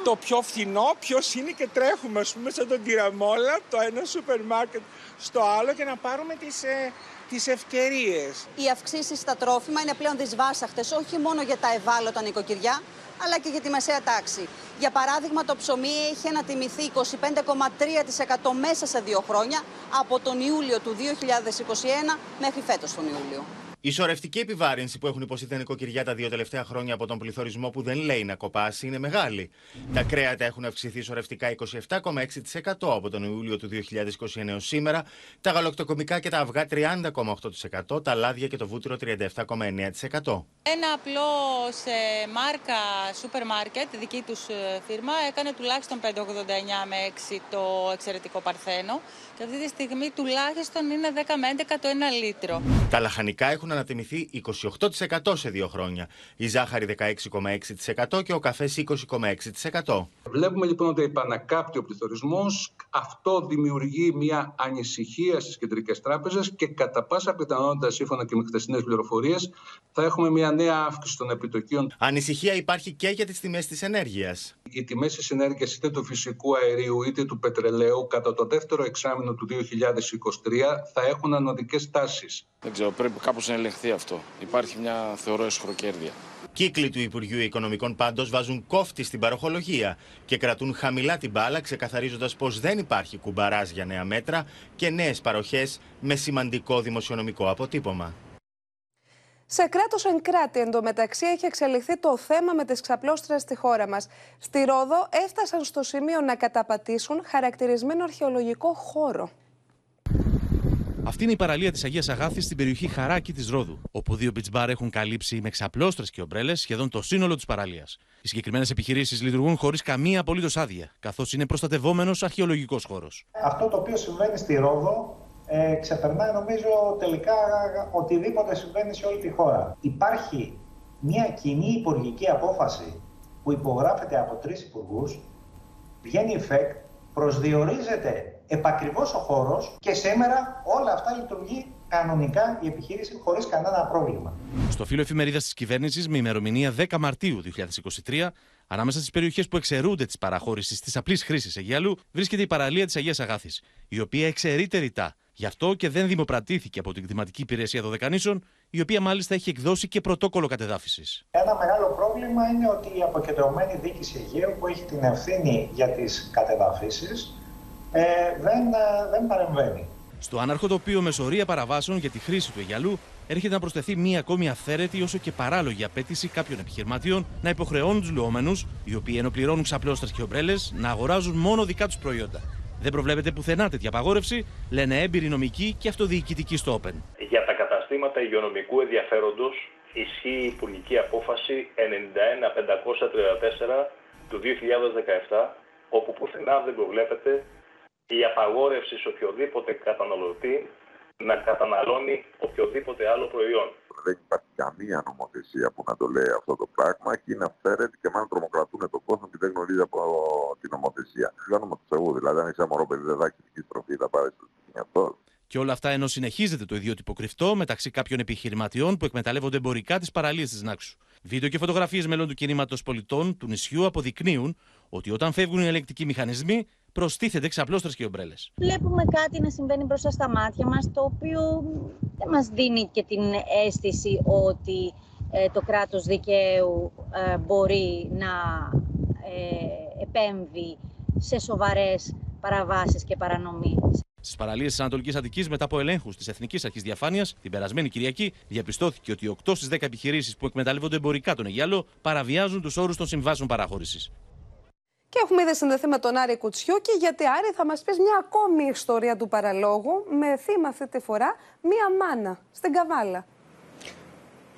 το πιο φθηνό, ποιος είναι και τρέχουμε, ας πούμε, σαν τον τυραμόλα, το ένα σούπερ μάρκετ στο άλλο και να πάρουμε τις ε, τις ευκαιρίες. Οι αυξήσεις στα τρόφιμα είναι πλέον δυσβάσαχτες όχι μόνο για τα ευάλωτα νοικοκυριά, αλλά και για τη μεσαία τάξη. Για παράδειγμα, το ψωμί έχει ανατιμηθεί 25,3% μέσα σε δύο χρόνια, από τον Ιούλιο του 2021 μέχρι φέτος τον Ιούλιο. Η σωρευτική επιβάρυνση που έχουν υποστεί τα νοικοκυριά τα δύο τελευταία χρόνια από τον πληθωρισμό που δεν λέει να κοπάσει είναι μεγάλη. Τα κρέατα έχουν αυξηθεί σωρευτικά 27,6% από τον Ιούλιο του 2021 έως σήμερα, τα γαλοκτοκομικά και τα αυγά 30,8%, τα λάδια και το βούτυρο 37,9%. Ένα απλό σε μάρκα σούπερ μάρκετ, δική τους ε, φίρμα, έκανε τουλάχιστον 5,89 με 6 το εξαιρετικό παρθένο και αυτή τη στιγμή τουλάχιστον είναι 10 με 11 το 1 λίτρο. Τα λαχανικά έχουν ανατιμηθεί 28% σε δύο χρόνια. Η ζάχαρη 16,6% και ο καφές 20,6%. Βλέπουμε λοιπόν ότι επανακάπτει ο πληθωρισμός. Αυτό δημιουργεί μια ανησυχία στις κεντρικές τράπεζες και κατά πάσα πιθανότητα, σύμφωνα και με χτεσινέ πληροφορίες, θα έχουμε μια νέα αύξηση των επιτοκίων. Ανησυχία υπάρχει και για τις τιμές της ενέργειας. Οι τιμές της ενέργειας είτε του φυσικού αερίου είτε του πετρελαίου κατά το δεύτερο εξάμεινο του 2023 θα έχουν ανωδικές τάσεις. Δεν ξέρω, πρέπει κάπως να ελεγχθεί αυτό. Υπάρχει μια θεωρώ εσχροκέρδεια. Κύκλοι του Υπουργείου Οικονομικών πάντως βάζουν κόφτη στην παροχολογία και κρατούν χαμηλά την μπάλα, ξεκαθαρίζοντας πως δεν υπάρχει κουμπαρά για νέα μέτρα και νέες παροχές με σημαντικό δημοσιονομικό αποτύπωμα. Σε κράτος εν κράτη, εντωμεταξύ, έχει εξελιχθεί το θέμα με τις ξαπλώστρες στη χώρα μας. Στη Ρόδο έφτασαν στο σημείο να καταπατήσουν χαρακτηρισμένο αρχαιολογικό χώρο. Αυτή είναι η παραλία της Αγίας Αγάθης στην περιοχή Χαράκη της Ρόδου, όπου δύο beach bar έχουν καλύψει με ξαπλώστρες και ομπρέλες σχεδόν το σύνολο της παραλίας. Οι συγκεκριμένες επιχειρήσεις λειτουργούν χωρίς καμία απολύτως άδεια, καθώς είναι προστατευόμενος αρχαιολογικός χώρος. Αυτό το οποίο συμβαίνει στη Ρόδο ε, ξεπερνάει νομίζω τελικά οτιδήποτε συμβαίνει σε όλη τη χώρα. Υπάρχει μια κοινή υπουργική απόφαση που υπογράφεται από τρεις υπουργούς, βγαίνει effect, προσδιορίζεται επακριβώς ο χώρος και σήμερα όλα αυτά λειτουργεί κανονικά η επιχείρηση χωρίς κανένα πρόβλημα. Στο φύλλο εφημερίδας της κυβέρνησης με ημερομηνία 10 Μαρτίου 2023, ανάμεσα στις περιοχές που εξαιρούνται της παραχώρησης της απλής χρήσης Αιγιαλού, βρίσκεται η παραλία της Αγίας Αγάθης, η οποία εξαιρείται ρητά Γι' αυτό και δεν δημοπρατήθηκε από την κτηματική υπηρεσία Δωδεκανήσων, η οποία μάλιστα έχει εκδώσει και πρωτόκολλο κατεδάφισης. Ένα μεγάλο πρόβλημα είναι ότι η αποκεντρωμένη διοίκηση Αιγαίου που έχει την ευθύνη για τις κατεδαφίσεις ε, δεν, ε, δεν παρεμβαίνει. Στο άναρχο τοπίο με σωρία παραβάσεων για τη χρήση του Αιγιαλού έρχεται να προσθεθεί μία ακόμη αυθαίρετη όσο και παράλογη απέτηση κάποιων επιχειρηματιών να υποχρεώνουν τους λεόμενου, οι οποίοι ενώ πληρώνουν ξαπλώστρες και ομπρέλες, να αγοράζουν μόνο δικά τους προϊόντα. Δεν προβλέπεται πουθενά τέτοια απαγόρευση, λένε έμπειροι νομικοί και αυτοδιοικητικοί στο Open. Για τα καταστήματα υγειονομικού ενδιαφέροντος ισχύει η Υπουργική Απόφαση 91-534 του 2017, όπου πουθενά δεν προβλέπεται η απαγόρευση σε οποιοδήποτε καταναλωτή να καταναλώνει οποιοδήποτε άλλο προϊόν. Δεν υπάρχει καμία νομοθεσία που να το λέει αυτό το πράγμα και είναι αυθαίρετη και μάλλον τρομοκρατούν τον κόσμο και δεν γνωρίζει από την νομοθεσία. Κάνουμε του Θεού, δηλαδή αν είσαι μωρό παιδί δεν θα έχεις στροφή, θα πάρεις το αυτό. Και όλα αυτά ενώ συνεχίζεται το ιδιότυπο κρυφτό μεταξύ κάποιων επιχειρηματιών που εκμεταλλεύονται εμπορικά τις παραλίες της Νάξου. Βίντεο και φωτογραφίες μελών του κινήματος πολιτών του νησιού αποδεικνύουν ότι όταν φεύγουν οι ελεκτικοί μηχανισμοί, προστίθεται ξαπλώστρες και ομπρέλες. Βλέπουμε κάτι να συμβαίνει μπροστά στα μάτια μας, το οποίο δεν μας δίνει και την αίσθηση ότι ε, το κράτος δικαίου ε, μπορεί να ε, επέμβει σε σοβαρές παραβάσεις και παρανομίες. Στις παραλίες της Ανατολικής Αττικής, μετά από ελέγχους της Εθνικής Αρχής Διαφάνειας, την περασμένη Κυριακή διαπιστώθηκε ότι 8 στις 10 επιχειρήσεις που εκμεταλλεύονται εμπορικά τον Αιγιάλο παραβιάζουν τους όρους των συμβάσεων παραχώρησης. Και έχουμε ήδη συνδεθεί με τον Άρη Κουτσιούκη, γιατί Άρη θα μας πεις μια ακόμη ιστορία του παραλόγου, με θύμα αυτή τη φορά μια μάνα στην Καβάλα.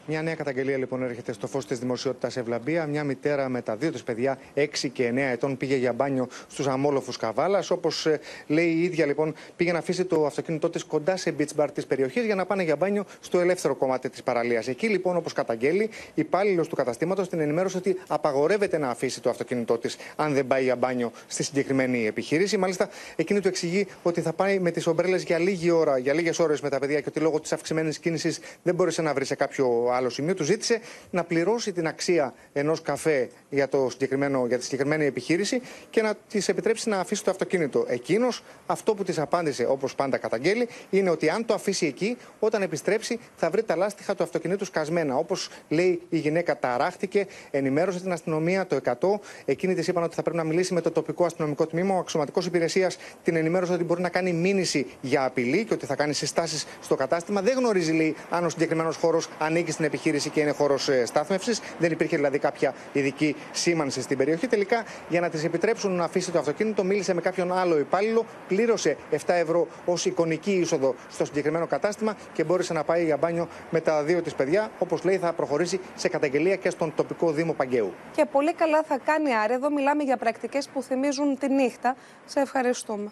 Μια νέα καταγγελία λοιπόν έρχεται στο φως της δημοσιότητας Ευλαμπία. Μια μητέρα με τα δύο της παιδιά, 6 και 9 ετών, πήγε για μπάνιο στους αμόλοφους Καβάλας. Όπως ε, λέει η ίδια λοιπόν, πήγε να αφήσει το αυτοκίνητό της κοντά σε beach bar της περιοχής για να πάνε για μπάνιο στο ελεύθερο κομμάτι της παραλίας. Εκεί λοιπόν, όπως καταγγέλει, υπάλληλος του καταστήματος την ενημέρωσε ότι απαγορεύεται να αφήσει το αυτοκίνητό της αν δεν πάει για μπάνιο στη συγκεκριμένη επιχείρηση. Μάλιστα, εκείνη του εξηγεί ότι θα πάει με τις ομπρέλες για λίγη ώρα, για λίγες ώρες με τα παιδιά και ότι λόγω της αυξημένης κίνησης δεν μπόρεσε να βρει σε κάποιο άλλο σημείο, του ζήτησε να πληρώσει την αξία ενός καφέ για, το συγκεκριμένο, για τη συγκεκριμένη επιχείρηση και να της επιτρέψει να αφήσει το αυτοκίνητο. Εκείνος, αυτό που της απάντησε, όπως πάντα καταγγέλει, είναι ότι αν το αφήσει εκεί, όταν επιστρέψει θα βρει τα λάστιχα του αυτοκινήτου σκασμένα. Όπως λέει η γυναίκα, ταράχτηκε, ενημέρωσε την αστυνομία το 100. Εκείνη της είπαν ότι θα πρέπει να μιλήσει με το τοπικό αστυνομικό τμήμα. Ο αξιωματικός υπηρεσίας την ενημέρωσε ότι μπορεί να κάνει μήνυση για απειλή και ότι θα κάνει συστάσεις στο κατάστημα. Δεν γνωρίζει, λέει, αν ο συγκεκριμένος χώρος ανήκει στην επιχείρηση και είναι χώρος ε, στάθμευσης. Δεν υπήρχε δηλαδή κάποια ειδική σήμανση στην περιοχή. Τελικά, για να τη επιτρέψουν να αφήσει το αυτοκίνητο, μίλησε με κάποιον άλλο υπάλληλο, πλήρωσε 7 ευρώ ως εικονική είσοδο στο συγκεκριμένο κατάστημα και μπόρεσε να πάει για μπάνιο με τα δύο της παιδιά. Όπως λέει, θα προχωρήσει σε καταγγελία και στον τοπικό Δήμο Παγκαίου. Και πολύ καλά θα κάνει άρα. Εδώ μιλάμε για πρακτικές που θυμίζουν τη νύχτα. Σε ευχαριστούμε.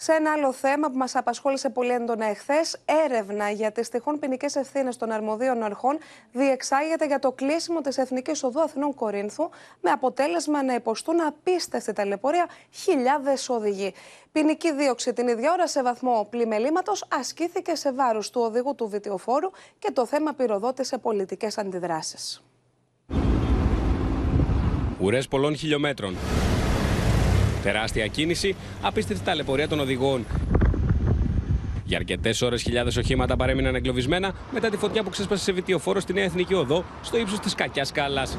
Σε ένα άλλο θέμα που μας απασχόλησε πολύ έντονα εχθές, έρευνα για τις τυχόν ποινικές ευθύνες των αρμοδίων αρχών διεξάγεται για το κλείσιμο της Εθνικής Οδού Αθηνών Κορίνθου, με αποτέλεσμα να υποστούν απίστευτη ταλαιπωρία χιλιάδες οδηγοί. Ποινική δίωξη την ίδια ώρα σε βαθμό πλημελήματος ασκήθηκε σε βάρος του οδηγού του βιτιοφόρου και το θέμα πυροδότησε πολιτικές αντιδράσεις. Ουρές πολλών χιλιόμετρων. Τεράστια κίνηση, απίστευτη ταλαιπωρία των οδηγών. Για αρκετές ώρες, χιλιάδες οχήματα παρέμειναν εγκλωβισμένα μετά τη φωτιά που ξέσπασε σε βιτιοφόρο στη Νέα Εθνική Οδό στο ύψος της κακιάς σκάλας.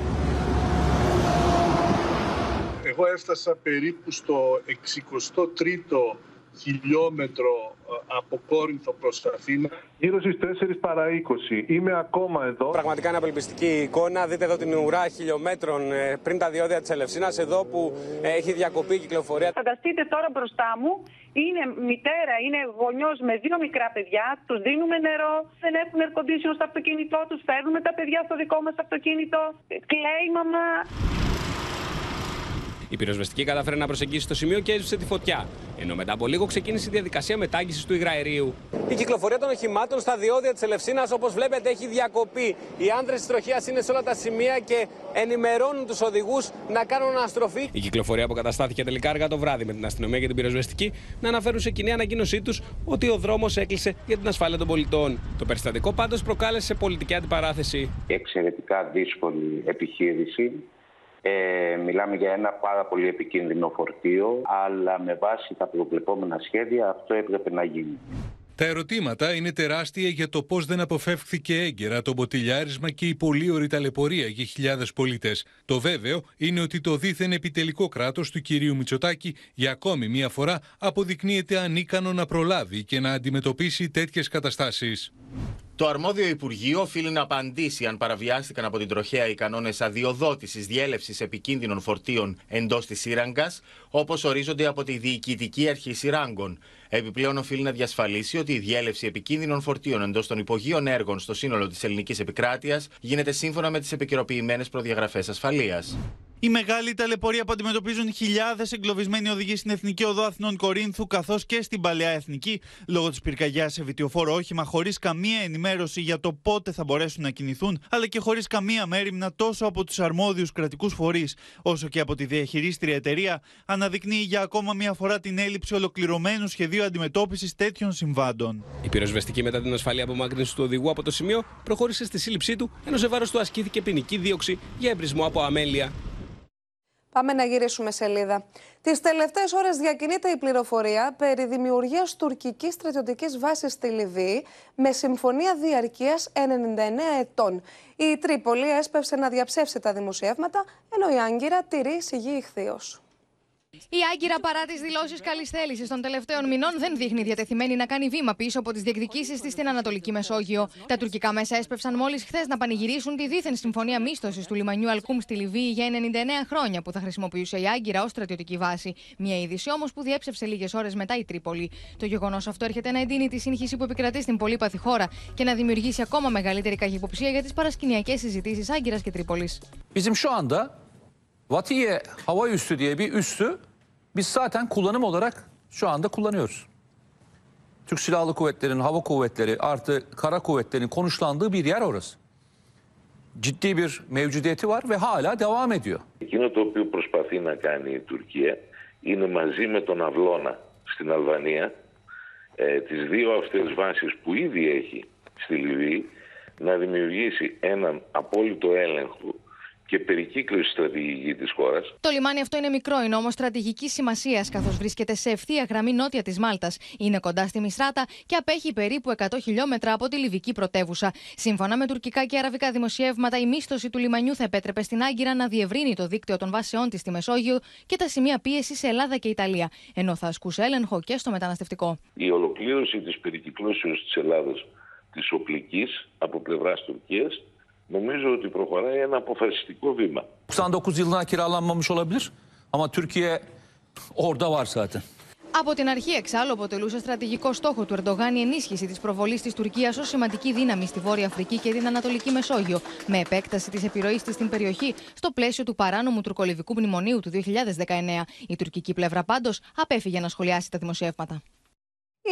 Εγώ έφτασα περίπου στο 63ο χιλιόμετρο ε, από Κόρινθο προς Αθήνα. Γύρω στις 4 παρά 20. Είμαι ακόμα εδώ. Πραγματικά είναι απελπιστική εικόνα. Δείτε εδώ την ουρά χιλιόμετρων ε, πριν τα διόδια της Ελευσίνας, εδώ που ε, έχει διακοπεί η κυκλοφορία. Φανταστείτε τώρα μπροστά μου, είναι μητέρα, είναι γονιός με δύο μικρά παιδιά, τους δίνουμε νερό, δεν έχουν air condition στο αυτοκίνητό τους, φέρνουμε τα παιδιά στο δικό μας αυτοκίνητο, κλαίει η μαμά. Η πυροσβεστική κατάφερε να προσεγγίσει το σημείο και έζησε τη φωτιά. Ενώ μετά από λίγο ξεκίνησε η διαδικασία μετάγγιση του υγραερίου. Η κυκλοφορία των οχημάτων στα διόδια της Ελευσίνας, όπως βλέπετε, έχει διακοπεί. Οι άνδρες της τροχία είναι σε όλα τα σημεία και ενημερώνουν τους οδηγούς να κάνουν αναστροφή. Η κυκλοφορία αποκαταστάθηκε τελικά αργά το βράδυ με την αστυνομία και την πυροσβεστική να αναφέρουν σε κοινή ανακοίνωσή τους ότι ο δρόμος έκλεισε για την ασφάλεια των πολιτών. Το περιστατικό πάντως προκάλεσε πολιτική αντιπαράθεση. Εξαιρετικά δύσκολη επιχείρηση ε, μιλάμε για ένα πάρα πολύ επικίνδυνο φορτίο, αλλά με βάση τα προβλεπόμενα σχέδια αυτό έπρεπε να γίνει. Τα ερωτήματα είναι τεράστια για το πώς δεν αποφεύχθηκε έγκαιρα το μποτιλιάρισμα και η πολύ ταλαιπωρία για χιλιάδες πολίτες. Το βέβαιο είναι ότι το δίθεν επιτελικό κράτος του κυρίου Μητσοτάκη για ακόμη μία φορά αποδεικνύεται ανίκανο να προλάβει και να αντιμετωπίσει τέτοιες καταστάσεις. Το αρμόδιο Υπουργείο οφείλει να απαντήσει αν παραβιάστηκαν από την τροχέα οι κανόνες αδειοδότησης διέλευσης επικίνδυνων φορτίων εντός της σύραγγας, όπως ορίζονται από τη Διοικητική Αρχή Συράγκων. Επιπλέον, οφείλει να διασφαλίσει ότι η διέλευση επικίνδυνων φορτίων εντός των υπογείων έργων στο σύνολο της ελληνικής επικράτειας γίνεται σύμφωνα με τις επικαιροποιημένες προδιαγραφές ασφαλείας. Η μεγάλη ταλαιπωρία που αντιμετωπίζουν χιλιάδες εγκλωβισμένοι οδηγοί στην Εθνική Οδό Αθηνών Κορίνθου καθώς και στην Παλαιά Εθνική λόγω της πυρκαγιάς σε βιτιοφόρο όχημα χωρίς καμία ενημέρωση για το πότε θα μπορέσουν να κινηθούν αλλά και χωρίς καμία μέρημνα τόσο από τους αρμόδιους κρατικούς φορείς όσο και από τη διαχειρίστρια εταιρεία αναδεικνύει για ακόμα μία φορά την έλλειψη ολοκληρωμένου σχεδίου αντιμετώπισης τέτοιων συμβάντων. Η πυροσβεστική μετά την ασφαλή απομάκρυνση του οδηγού από το σημείο προχώρησε στη σύλληψή του ενώ σε βάρος του ασκήθηκε ποινική δίωξη για εμπρισμό από αμέλεια. Πάμε να γυρίσουμε σελίδα. Τις τελευταίες ώρες διακινείται η πληροφορία περί δημιουργίας τουρκικής στρατιωτικής βάσης στη Λιβύη με συμφωνία διαρκείας 99 ετών. Η Τρίπολη έσπευσε να διαψεύσει τα δημοσιεύματα, ενώ η Άγκυρα τηρεί σιγή ηχθείως. Η Άγκυρα, παρά τις δηλώσεις καλή θέληση των τελευταίων μηνών, δεν δείχνει διατεθειμένη να κάνει βήμα πίσω από τις διεκδικήσεις της στην Ανατολική Μεσόγειο. Τα τουρκικά μέσα έσπευσαν μόλις χθες να πανηγυρίσουν τη δίθεν συμφωνία μίσθωσης του λιμανιού Αλκούμ στη Λιβύη για 99 χρόνια που θα χρησιμοποιούσε η Άγκυρα ως στρατιωτική βάση. Μια είδηση όμως που διέψευσε λίγες ώρες μετά η Τρίπολη. Το γεγονός αυτό έρχεται να εντείνει τη σύγχυση που επικρατεί στην πολύπαθη χώρα και να δημιουργήσει ακόμα μεγαλύτερη καχυποψία για τις παρασκηνιακές συζητήσεις Άγκυρας και Τρίπολης. Bizim şu anda Vatiye hava üssü diye bir üssü biz zaten kullanım olarak şu anda kullanıyoruz. Türk Silahlı Kuvvetleri'nin, hava kuvvetleri artı kara kuvvetlerinin konuşlandığı bir yer orası. Ciddi bir mevcudiyeti var ve hala devam ediyor. Εκείνο το οποίο προσπαθεί να κάνει η Τουρκία είναι μαζί με τον Αυλώνα στην Αλβανία ε, τις δύο αυτές βάσεις που ήδη έχει στη Λιβύη να δημιουργήσει έναν απόλυτο έλεγχο και περικύκλωση στρατηγική της χώρας. Το λιμάνι αυτό είναι μικρό, είναι όμως στρατηγική σημασίας, καθώς βρίσκεται σε ευθεία γραμμή νότια της Μάλτας. Είναι κοντά στη Μισράτα και απέχει περίπου 100 χιλιόμετρα από τη Λιβική πρωτεύουσα. Σύμφωνα με τουρκικά και αραβικά δημοσιεύματα, η μίσθωση του λιμανιού θα επέτρεπε στην Άγκυρα να διευρύνει το δίκτυο των βάσεών της στη Μεσόγειο και τα σημεία πίεση σε Ελλάδα και Ιταλία, ενώ θα ασκούσε έλεγχο και στο μεταναστευτικό. Η ολοκλήρωση της περικυκλώσεως της Ελλάδα της οπλικής από πλευράς Τουρκίας νομίζω ότι προχωράει ένα αποφασιστικό βήμα. 99 yılına kiralanmamış olabilir ama Türkiye orada var zaten. Από την αρχή, εξάλλου, αποτελούσε στρατηγικό στόχο του Ερντογάν η ενίσχυση της προβολής της Τουρκίας ως σημαντική δύναμη στη Βόρεια Αφρική και την Ανατολική Μεσόγειο, με επέκταση της επιρροής της στην περιοχή στο πλαίσιο του παράνομου τουρκολιβικού μνημονίου του 2019. Η τουρκική πλευρά πάντως απέφυγε να σχολιάσει τα δημοσιεύματα.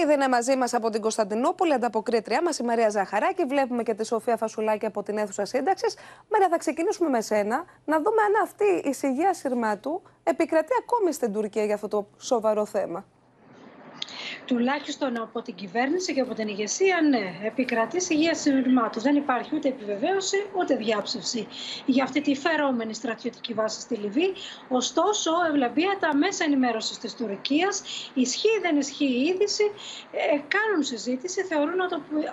Ήδη είναι μαζί μας από την Κωνσταντινούπολη, ανταποκρίτριά μας η Μαρία Ζαχαράκη. Βλέπουμε και τη Σοφία Φασουλάκη από την αίθουσα σύνταξης. Μαρία, θα ξεκινήσουμε με σένα να δούμε αν αυτή η σιγεία σειρμάτου επικρατεί ακόμη στην Τουρκία για αυτό το σοβαρό θέμα. Τουλάχιστον από την κυβέρνηση και από την ηγεσία, ναι, επικρατεί υγεία συνειρμάτου. Δεν υπάρχει ούτε επιβεβαίωση ούτε διάψευση για αυτή τη φερόμενη στρατιωτική βάση στη Λιβύη. Ωστόσο, ευλαμπία τα μέσα ενημέρωσης της Τουρκίας, ισχύει δεν ισχύει η είδηση, ε, κάνουν συζήτηση, θεωρούν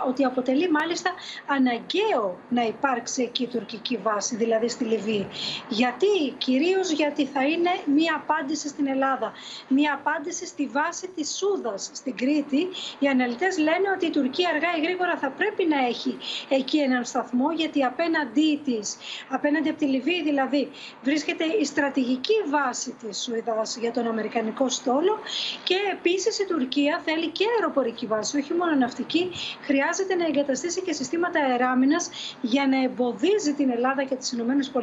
ότι αποτελεί μάλιστα αναγκαίο να υπάρξει εκεί η τουρκική βάση, δηλαδή στη Λιβύη. Γιατί, κυρίως γιατί θα είναι μία απάντηση στην Ελλάδα, μία απάντηση στη βάση της Σούδας στην Κρήτη, οι αναλυτές λένε ότι η Τουρκία αργά ή γρήγορα θα πρέπει να έχει εκεί έναν σταθμό, γιατί απέναντί της, απέναντι από τη Λιβύη δηλαδή, βρίσκεται η στρατηγική βάση της Σουηδάς για τον Αμερικανικό στόλο και επίσης η Τουρκία θέλει και αεροπορική βάση, όχι μόνο ναυτική, χρειάζεται να εγκαταστήσει και συστήματα αεράμινας για να εμποδίζει την Ελλάδα και τις ΗΠΑ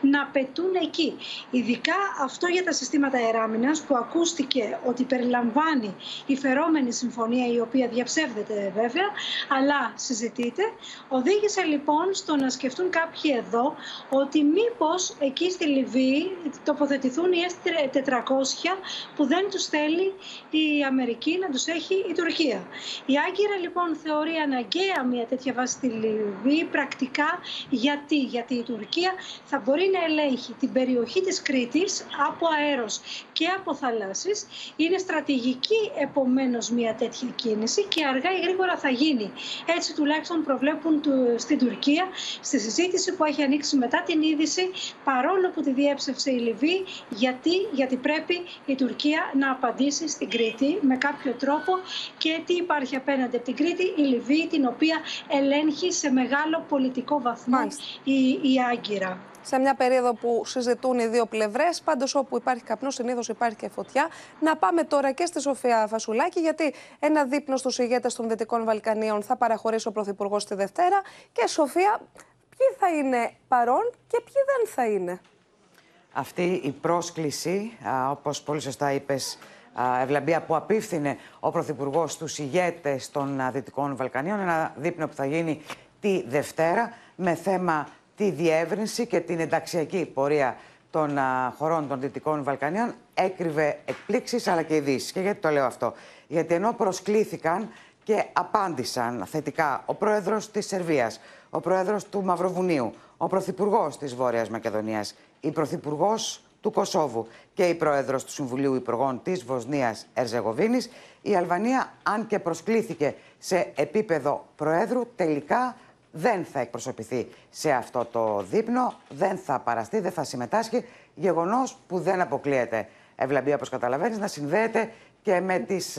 να πετούν εκεί. Ειδικά αυτό για τα συστήματα αεράμινας που ακούστηκε ότι περιλαμβάνει η φερόμενη συμφωνία η οποία διαψεύδεται βέβαια, αλλά συζητείται. Οδήγησε λοιπόν στο να σκεφτούν κάποιοι εδώ ότι μήπως εκεί στη Λιβύη τοποθετηθούν οι S-400 που δεν τους θέλει η Αμερική να τους έχει η Τουρκία. Η Άγκυρα λοιπόν θεωρεί αναγκαία μια τέτοια βάση στη Λιβύη πρακτικά γιατί, γιατί η Τουρκία θα μπορεί να ελέγχει την περιοχή της Κρήτης από αέρος και από θαλάσσης. Είναι στρατηγική επομένω μια τέτοια κίνηση και αργά ή γρήγορα θα γίνει. Έτσι τουλάχιστον προβλέπουν στην Τουρκία στη συζήτηση που έχει ανοίξει μετά την είδηση παρόλο που τη διέψευσε η Λιβύη γιατί, γιατί πρέπει η Τουρκία να απαντήσει στην Κρήτη με κάποιο τρόπο και τι υπάρχει απέναντι από την Κρήτη η Λιβύη την οποία ελέγχει σε μεγάλο πολιτικό βαθμό η, η Άγκυρα σε μια περίοδο που συζητούν οι δύο πλευρές. Πάντως, όπου υπάρχει καπνός, συνήθως υπάρχει και φωτιά. Να πάμε τώρα και στη Σοφία Φασουλάκη, γιατί ένα δείπνο στους ηγέτες των Δυτικών Βαλκανίων θα παραχωρήσει ο Πρωθυπουργός τη Δευτέρα. Και Σοφία, ποιοι θα είναι παρόν και ποιοι δεν θα είναι; Αυτή η πρόσκληση, όπως πολύ σωστά είπες, Ευλαμπία, που απίφθινε ο Πρωθυπουργός στους ηγέτες των Δυτικών Βαλκανίων, ένα δείπνο που θα γίνει τη Δευτέρα με θέμα τη διεύρυνση και την ενταξιακή πορεία των χωρών των Δυτικών Βαλκανίων έκρυβε εκπλήξεις αλλά και ειδήσεις. Και γιατί το λέω αυτό; Γιατί ενώ προσκλήθηκαν και απάντησαν θετικά ο πρόεδρος της Σερβίας, ο πρόεδρος του Μαυροβουνίου, ο πρωθυπουργός της Βόρειας Μακεδονίας, η πρωθυπουργός του Κωσόβου και η πρόεδρος του Συμβουλίου Υπουργών της Βοσνίας Ερζεγοβίνης, η Αλβανία, αν και προσκλήθηκε σε επίπεδο προέδρου, τελικά δεν θα εκπροσωπηθεί σε αυτό το δείπνο, δεν θα παραστεί, δεν θα συμμετάσχει. Γεγονός που δεν αποκλείεται, Ευλαμπία, όπως καταλαβαίνεις, να συνδέεται και με, τις,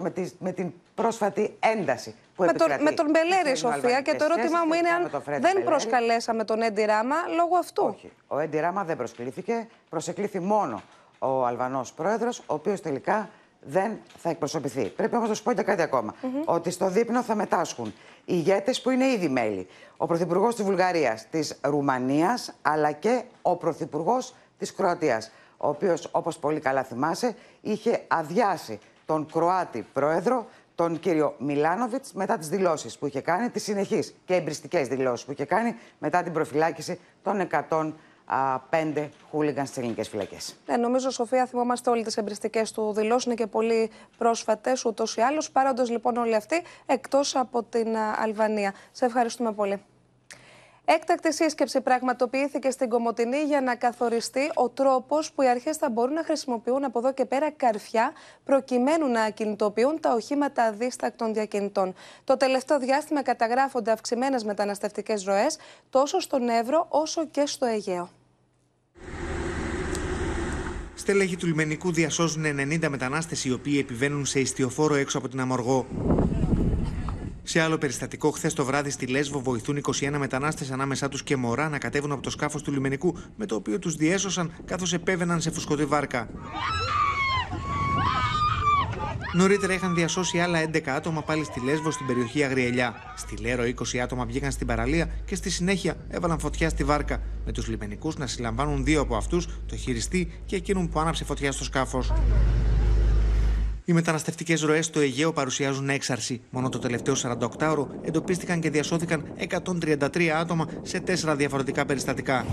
με, τις, με την πρόσφατη ένταση που με τον, με τον Μπελέρη, Σοφία, και το ερώτημά μου είναι αν δεν προσκαλέσαμε τον Έντι Ράμα λόγω αυτού. Όχι. Ο Έντι Ράμα δεν προσκλήθηκε. Προσεκλήθη μόνο ο Αλβανός πρόεδρος, ο οποίος τελικά δεν θα εκπροσωπηθεί. Πρέπει όμως να σου πω και κάτι ακόμα. Ότι στο δείπνο θα μετάσχουν ηγέτες που είναι ήδη μέλη. Ο Πρωθυπουργός της Βουλγαρίας, της Ρουμανίας, αλλά και ο Πρωθυπουργός της Κροατίας. Ο οποίος, όπως πολύ καλά θυμάσαι, είχε αδειάσει τον Κροάτι πρόεδρο, τον κύριο Μιλάνοβιτς, μετά τις δηλώσεις που είχε κάνει, τις συνεχείς και εμπριστικές δηλώσεις που είχε κάνει μετά την προφυλάκηση των 100 πέντε χούλιγκαν στις ελληνικές φυλακές. Ναι, νομίζω, Σοφία, θυμόμαστε όλοι τις εμπριστικές του δηλώσει. Είναι και πολύ πρόσφατες ούτως ή άλλως. Παρόντος λοιπόν όλοι αυτοί εκτός από την Αλβανία. Σε ευχαριστούμε πολύ. Έκτακτη σύσκεψη πραγματοποιήθηκε στην Κομωτινή για να καθοριστεί ο τρόπος που οι αρχές θα μπορούν να χρησιμοποιούν από εδώ και πέρα καρφιά προκειμένου να ακινητοποιούν τα οχήματα αδίστακτων διακινητών. Το τελευταίο διάστημα καταγράφονται αυξημένες μεταναστευτικές ροές τόσο στον Εύρο όσο και στο Αιγαίο. Στέλεχοι του λιμενικού διασώζουν 90 μετανάστες οι οποίοι επιβαίνουν σε ιστιοφόρο έξω από την Αμοργό. Σε άλλο περιστατικό, χθες το βράδυ στη Λέσβο βοηθούν 21 μετανάστες ανάμεσά τους και μωρά να κατέβουν από το σκάφος του λιμενικού, με το οποίο τους διέσωσαν καθώς επέβαιναν σε φουσκωτή βάρκα. Νωρίτερα είχαν διασώσει άλλα 11 άτομα πάλι στη Λέσβο στην περιοχή Αγριελιά. Στη Λέρο 20 άτομα βγήκαν στην παραλία και στη συνέχεια έβαλαν φωτιά στη βάρκα, με τους λιμενικούς να συλλαμβάνουν δύο από αυτούς, το χειριστή και εκείνον που άναψε φωτιά στο σκάφος. Οι μεταναστευτικές ροές στο Αιγαίο παρουσιάζουν έξαρση. Μόνο το τελευταίο 48ωρο εντοπίστηκαν και διασώθηκαν 133 άτομα σε τέσσερα διαφορετικά περιστατικά.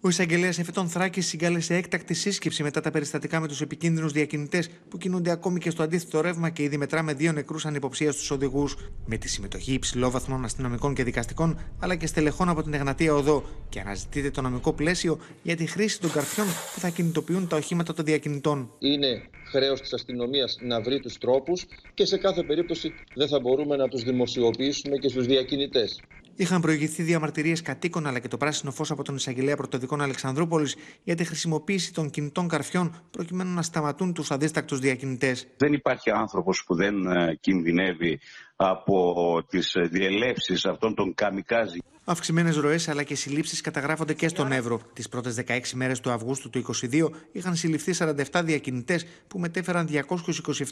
Ο εισαγγελέας Εφετών Θράκης συγκάλεσε έκτακτη σύσκεψη μετά τα περιστατικά με τους επικίνδυνους διακινητές που κινούνται ακόμη και στο αντίθετο ρεύμα και ήδη μετράμε δύο νεκρούς ανυποψίας στου οδηγούς. Με τη συμμετοχή υψηλόβαθμων αστυνομικών και δικαστικών αλλά και στελεχών από την Εγνατία Οδό και αναζητείται το νομικό πλαίσιο για τη χρήση των καρφιών που θα κινητοποιούν τα οχήματα των διακινητών. Είναι χρέος της αστυνομίας να βρει τους τρόπους και σε κάθε περίπτωση δεν θα μπορούμε να τους δημοσιοποιήσουμε και στους διακινητές. Είχαν προηγηθεί διαμαρτυρίες κατοίκων αλλά και το πράσινο φως από τον εισαγγελέα πρωτοδικών Αλεξανδρούπολης για τη χρησιμοποίηση των κινητών καρφιών προκειμένου να σταματούν τους αδίστακτους διακινητές. Δεν υπάρχει άνθρωπος που δεν ε, κινδυνεύει από τις διελεύσεις αυτών των καμικάζι. Αυξημένες ροές αλλά και συλλήψεις καταγράφονται και στον Εύρο. Τις πρώτες 16 μέρες του Αυγούστου του 2022 είχαν συλληφθεί 47 διακινητές που μετέφεραν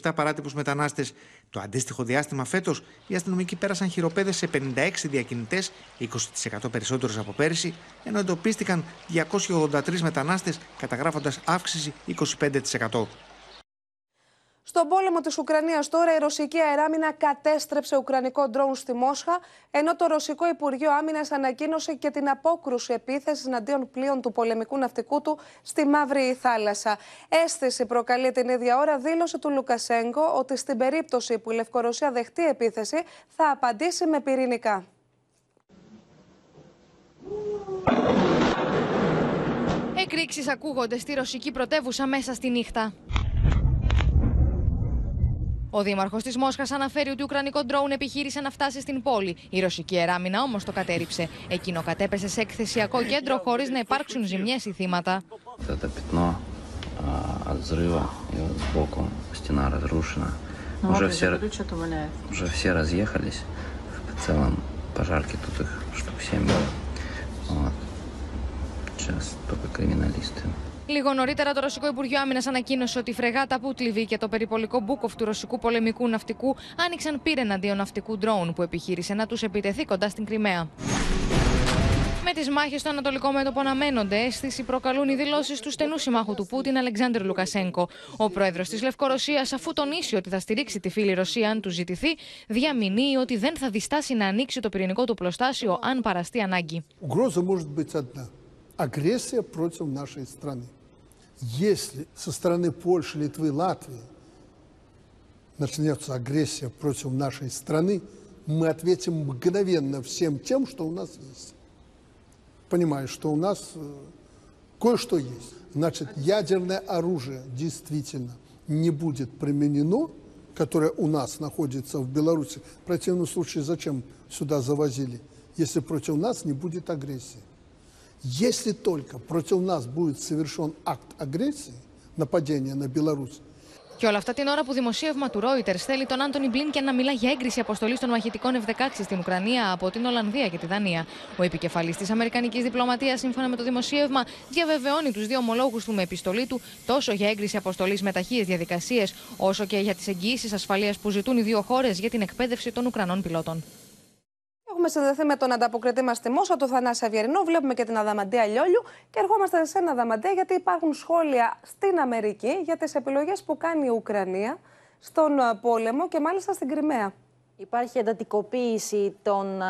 227 παράτυπους μετανάστες. Το αντίστοιχο διάστημα φέτος οι αστυνομικοί πέρασαν χειροπέδες σε 56 διακινητές, 20% περισσότερους από πέρυσι, ενώ εντοπίστηκαν 283 μετανάστες, καταγράφοντας αύξηση 25%. Στον πόλεμο της Ουκρανίας τώρα η ρωσική αεράμινα κατέστρεψε ουκρανικό ντρόουν στη Μόσχα, ενώ το ρωσικό Υπουργείο Άμυνας ανακοίνωσε και την απόκρουση επίθεσης εναντίον πλοίων του πολεμικού ναυτικού του στη Μαύρη Θάλασσα. Αίσθηση προκαλεί την ίδια ώρα δήλωση του Λουκασέγκο ότι στην περίπτωση που η Λευκορωσία δεχτεί επίθεση θα απαντήσει με πυρηνικά. Εκρήξεις ακούγονται στη ρωσική πρωτεύουσα μέσα στη νύχτα. Ο Δήμαρχο τη Μόσχα αναφέρει ότι ουκρανικό ντρόουν επιχείρησε να φτάσει στην πόλη. Η ρωσική εράμινα όμω το κατέριψε. Εκείνο κατέπεσε σε εκθεσιακό κέντρο χωρί να υπάρξουν ζημιέ ή θύματα. Это пятно от взрыва, и вот сбоку стена разрушена. Уже все, уже все разъехались. В целом пожарки тут их штук 7 было. Вот. Сейчас только криминалисты. Λίγο νωρίτερα, το Ρωσικό Υπουργείο Άμυνας ανακοίνωσε ότι η φρεγάτα Πούτλιβη και το περιπολικό Μπούκοφ του Ρωσικού πολεμικού ναυτικού άνοιξαν πύρ εναντίον ναυτικού ντρόουν που επιχείρησε να τους επιτεθεί κοντά στην Κρυμαία. Με τις μάχες στο Ανατολικό Μέτωπο αναμένονται, αίσθηση προκαλούν οι δηλώσεις του στενού συμμάχου του Πούτιν, Αλεξάνδρ Λουκασέγκο. Ο πρόεδρος της Λευκορωσίας, αφού τονίσει ότι θα στηρίξει τη φίλη Ρωσία αν του ζητηθεί, διαμηνύει ότι δεν θα διστάσει να ανοίξει το πυρηνικό του πλωστάσιο αν παραστεί ανάγκη. Если со стороны Польши, Литвы, Латвии начнется агрессия против нашей страны, мы ответим мгновенно всем тем, что у нас есть. Понимаю, что у нас э, кое-что есть. Значит, ядерное оружие действительно не будет применено, которое у нас находится в Беларуси. В противном случае зачем сюда завозили, если против нас не будет агрессии? Если только против нас будет совершен акт агрессии, нападения на Беларусь, Και όλα αυτά την ώρα που δημοσίευμα του Reuters θέλει τον Άντωνι Μπλίνκεν να μιλά για έγκριση αποστολή των μαχητικών F-16 στην Ουκρανία από την Ολλανδία και τη Δανία. Ο επικεφαλή τη Αμερικανική διπλωματία, σύμφωνα με το δημοσίευμα, διαβεβαιώνει του δύο ομολόγου του με επιστολή του τόσο για έγκριση αποστολή με ταχείε διαδικασίε, όσο και για τι εγγυήσει ασφαλεία που ζητούν οι δύο χώρε για την εκπαίδευση των Ουκρανών πιλότων. Έχουμε συνδεθεί με τον ανταποκριτή μας στη Μόσχα, τον Θανάση Αβιερινό. Βλέπουμε και την Αδαμαντία Λιόλιου. Και ερχόμαστε σε ένα Αδαμαντία, γιατί υπάρχουν σχόλια στην Αμερική για τις επιλογές που κάνει η Ουκρανία στον πόλεμο και μάλιστα στην Κρυμαία. Υπάρχει εντατικοποίηση των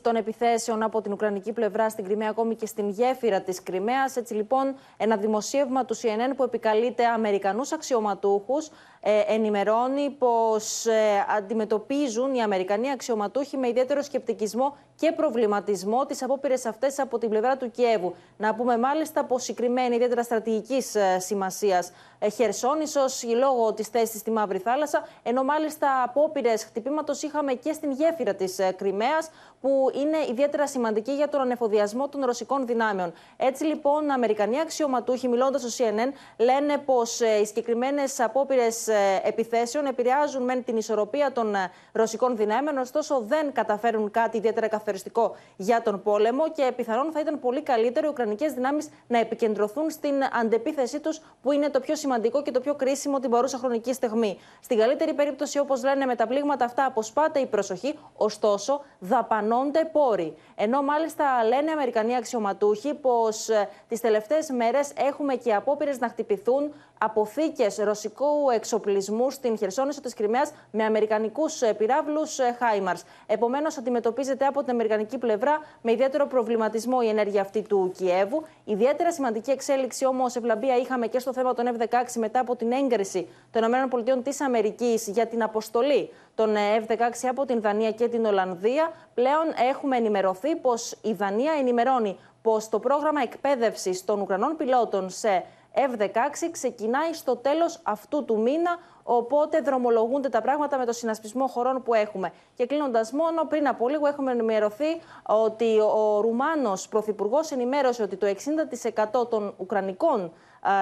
των επιθέσεων από την Ουκρανική πλευρά στην Κρυμαία, ακόμη και στην γέφυρα της Κρυμαίας. Έτσι λοιπόν, ένα δημοσίευμα του CNN που επικαλείται Αμερικανούς αξιωματούχους ε, ενημερώνει πως ε, αντιμετωπίζουν οι Αμερικανοί αξιωματούχοι με ιδιαίτερο σκεπτικισμό και προβληματισμό τις απόπειρες αυτές από την πλευρά του Κιέβου. Να πούμε μάλιστα πως η Κρυμαία είναι ιδιαίτερα στρατηγικής ε, σημασίας ε, Χερσόνησο λόγω της θέσης στη Μαύρη Θάλασσα, ενώ μάλιστα απόπειρες χτυπήματος είχαμε και στην γέφυρα της ε, Κρυμαίας, που είναι ιδιαίτερα σημαντική για τον ανεφοδιασμό των ρωσικών δυνάμεων. Έτσι λοιπόν, Αμερικανοί αξιωματούχοι, μιλώντας στο CNN, λένε πως ε, οι συγκεκριμένες απόπειρες επιθέσεων επηρεάζουν μεν την ισορροπία των ρωσικών δυνάμεων, ωστόσο δεν καταφέρουν κάτι ιδιαίτερα καθοριστικό για τον πόλεμο και πιθανόν θα ήταν πολύ καλύτερο οι Ουκρανικές δυνάμεις να επικεντρωθούν στην αντεπίθεσή τους, που είναι το πιο σημαντικό και το πιο κρίσιμο την παρούσα χρονική στιγμή. Στην καλύτερη περίπτωση, όπως λένε με τα πλήγματα αυτά, αποσπάται η προσοχή, ωστόσο δαπανώνται πόροι. Ενώ μάλιστα λένε Αμερικανοί αξιωματούχοι πως ε, τις τελευταίες μέρες έχουμε και απόπειρες να χτυπηθούν αποθήκες ρωσικού εξοπλισμού στην χερσόνησο της Κρυμαίας με αμερικανικούς πυράβλους Χάιμαρς. Επομένως, αντιμετωπίζεται από την αμερικανική πλευρά με ιδιαίτερο προβληματισμό η ενέργεια αυτή του Κιέβου. Ιδιαίτερα σημαντική εξέλιξη όμως, ευλαμπία είχαμε και στο θέμα των F-16 μετά από την έγκριση των ΗΠΑ της Αμερικής για την αποστολή των F-16 από την Δανία και την Ολλανδία. Πλέον έχουμε ενημερωθεί πως η Δανία ενημερώνει πως το πρόγραμμα εκπαίδευσης των Ουκρανών πιλότων σε F-16 ξεκινάει στο τέλος αυτού του μήνα, οπότε δρομολογούνται τα πράγματα με το συνασπισμό χωρών που έχουμε. Και κλείνοντας μόνο, πριν από λίγο έχουμε ενημερωθεί ότι ο Ρουμάνος Πρωθυπουργός ενημέρωσε ότι το 60% των Ουκρανικών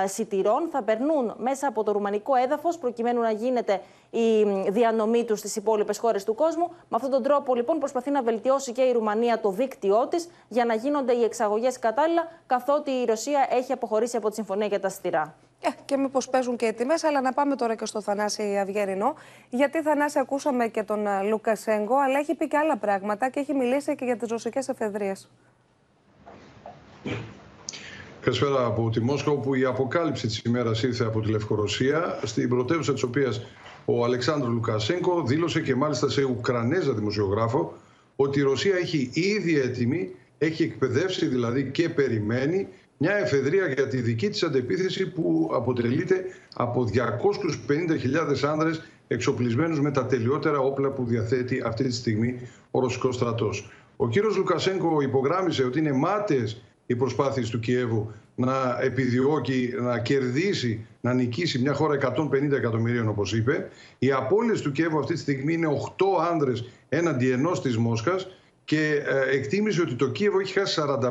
σιτηρών θα περνούν μέσα από το ρουμανικό έδαφος προκειμένου να γίνεται η διανομή τους στις υπόλοιπες χώρες του κόσμου. Με αυτόν τον τρόπο, λοιπόν, προσπαθεί να βελτιώσει και η Ρουμανία το δίκτυό της για να γίνονται οι εξαγωγές κατάλληλα, καθότι η Ρωσία έχει αποχωρήσει από τη συμφωνία για τα σιτηρά. Ε, και μήπως παίζουν και οι τιμές, αλλά να πάμε τώρα και στο Θανάση Αυγερινό. Γιατί Θανάση ακούσαμε και τον Λουκασέγκο, αλλά έχει πει και άλλα πράγματα και έχει μιλήσει και για τις ρωσικές εφεδρείες. Καλησπέρα από τη Μόσχα, όπου η αποκάλυψη της ημέρας ήρθε από τη Λευκορωσία, στην πρωτεύουσα της οποίας ο Αλεξάνδρου Λουκασέγκο δήλωσε και μάλιστα σε Ουκρανέζα δημοσιογράφο ότι η Ρωσία έχει ήδη έτοιμη, έχει εκπαιδεύσει δηλαδή και περιμένει μια εφεδρεία για τη δική της αντεπίθεση που αποτελείται από 250.000 άνδρες εξοπλισμένους με τα τελειότερα όπλα που διαθέτει αυτή τη στιγμή ο Ρωσικός στρατός. Ο κύριος Λουκασέγκο υπογράμμισε ότι είναι μάταιες οι προσπάθειες του Κιέβου να επιδιώκει, να κερδίσει, να νικήσει μια χώρα 150 εκατομμυρίων όπως είπε. Οι απώλειες του Κιέβου αυτή τη στιγμή είναι 8 άνδρες έναντι ενός της Μόσχας και ε, εκτίμησε ότι το Κίεβο έχει χάσει 45.000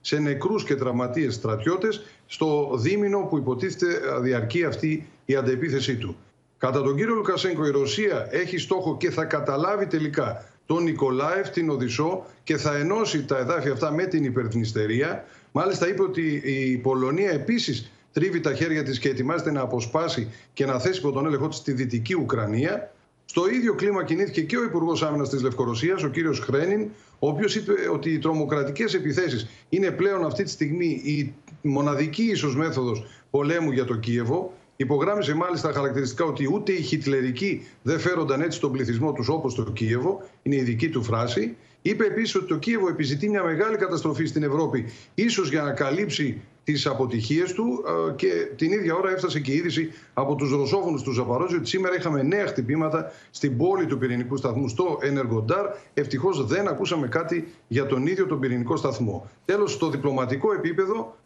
σε νεκρούς και τραυματίες στρατιώτες στο δίμηνο που υποτίθεται ε, διαρκεί αυτή η αντεπίθεσή του. Κατά τον κύριο Λουκασέγκο η Ρωσία έχει στόχο και θα καταλάβει τελικά τον Νικολάευ, την Οδυσσό και θα ενώσει τα εδάφια αυτά με την υπερθνιστερία. Μάλιστα είπε ότι η Πολωνία επίσης τρίβει τα χέρια της και ετοιμάζεται να αποσπάσει και να θέσει υπό τον έλεγχό της τη Δυτική Ουκρανία. Στο ίδιο κλίμα κινήθηκε και ο Υπουργός Άμυνας της Λευκορωσίας, ο κύριος Χρένιν, ο οποίος είπε ότι οι τρομοκρατικές επιθέσεις είναι πλέον αυτή τη στιγμή η μοναδική ίσως μέθοδος πολέμου για το Κίεβο. Υπογράμμισε μάλιστα χαρακτηριστικά ότι ούτε οι χιτλερικοί δεν φέρονταν έτσι τον πληθυσμό τους όπως το Κίεβο. Είναι η δική του φράση. Είπε επίσης ότι το Κίεβο επιζητεί μια μεγάλη καταστροφή στην Ευρώπη, ίσως για να καλύψει τις αποτυχίες του. Ε, και την ίδια ώρα έφτασε και η είδηση από τους Ρωσόφωνους του Ζαπαρόζη ότι σήμερα είχαμε νέα χτυπήματα στην πόλη του πυρηνικού σταθμού στο Ενεργοντάρ. Ευτυχώς δεν ακούσαμε κάτι για τον ίδιο τον πυρηνικό σταθμό. Τέλος, στο διπλωματικό επίπεδο,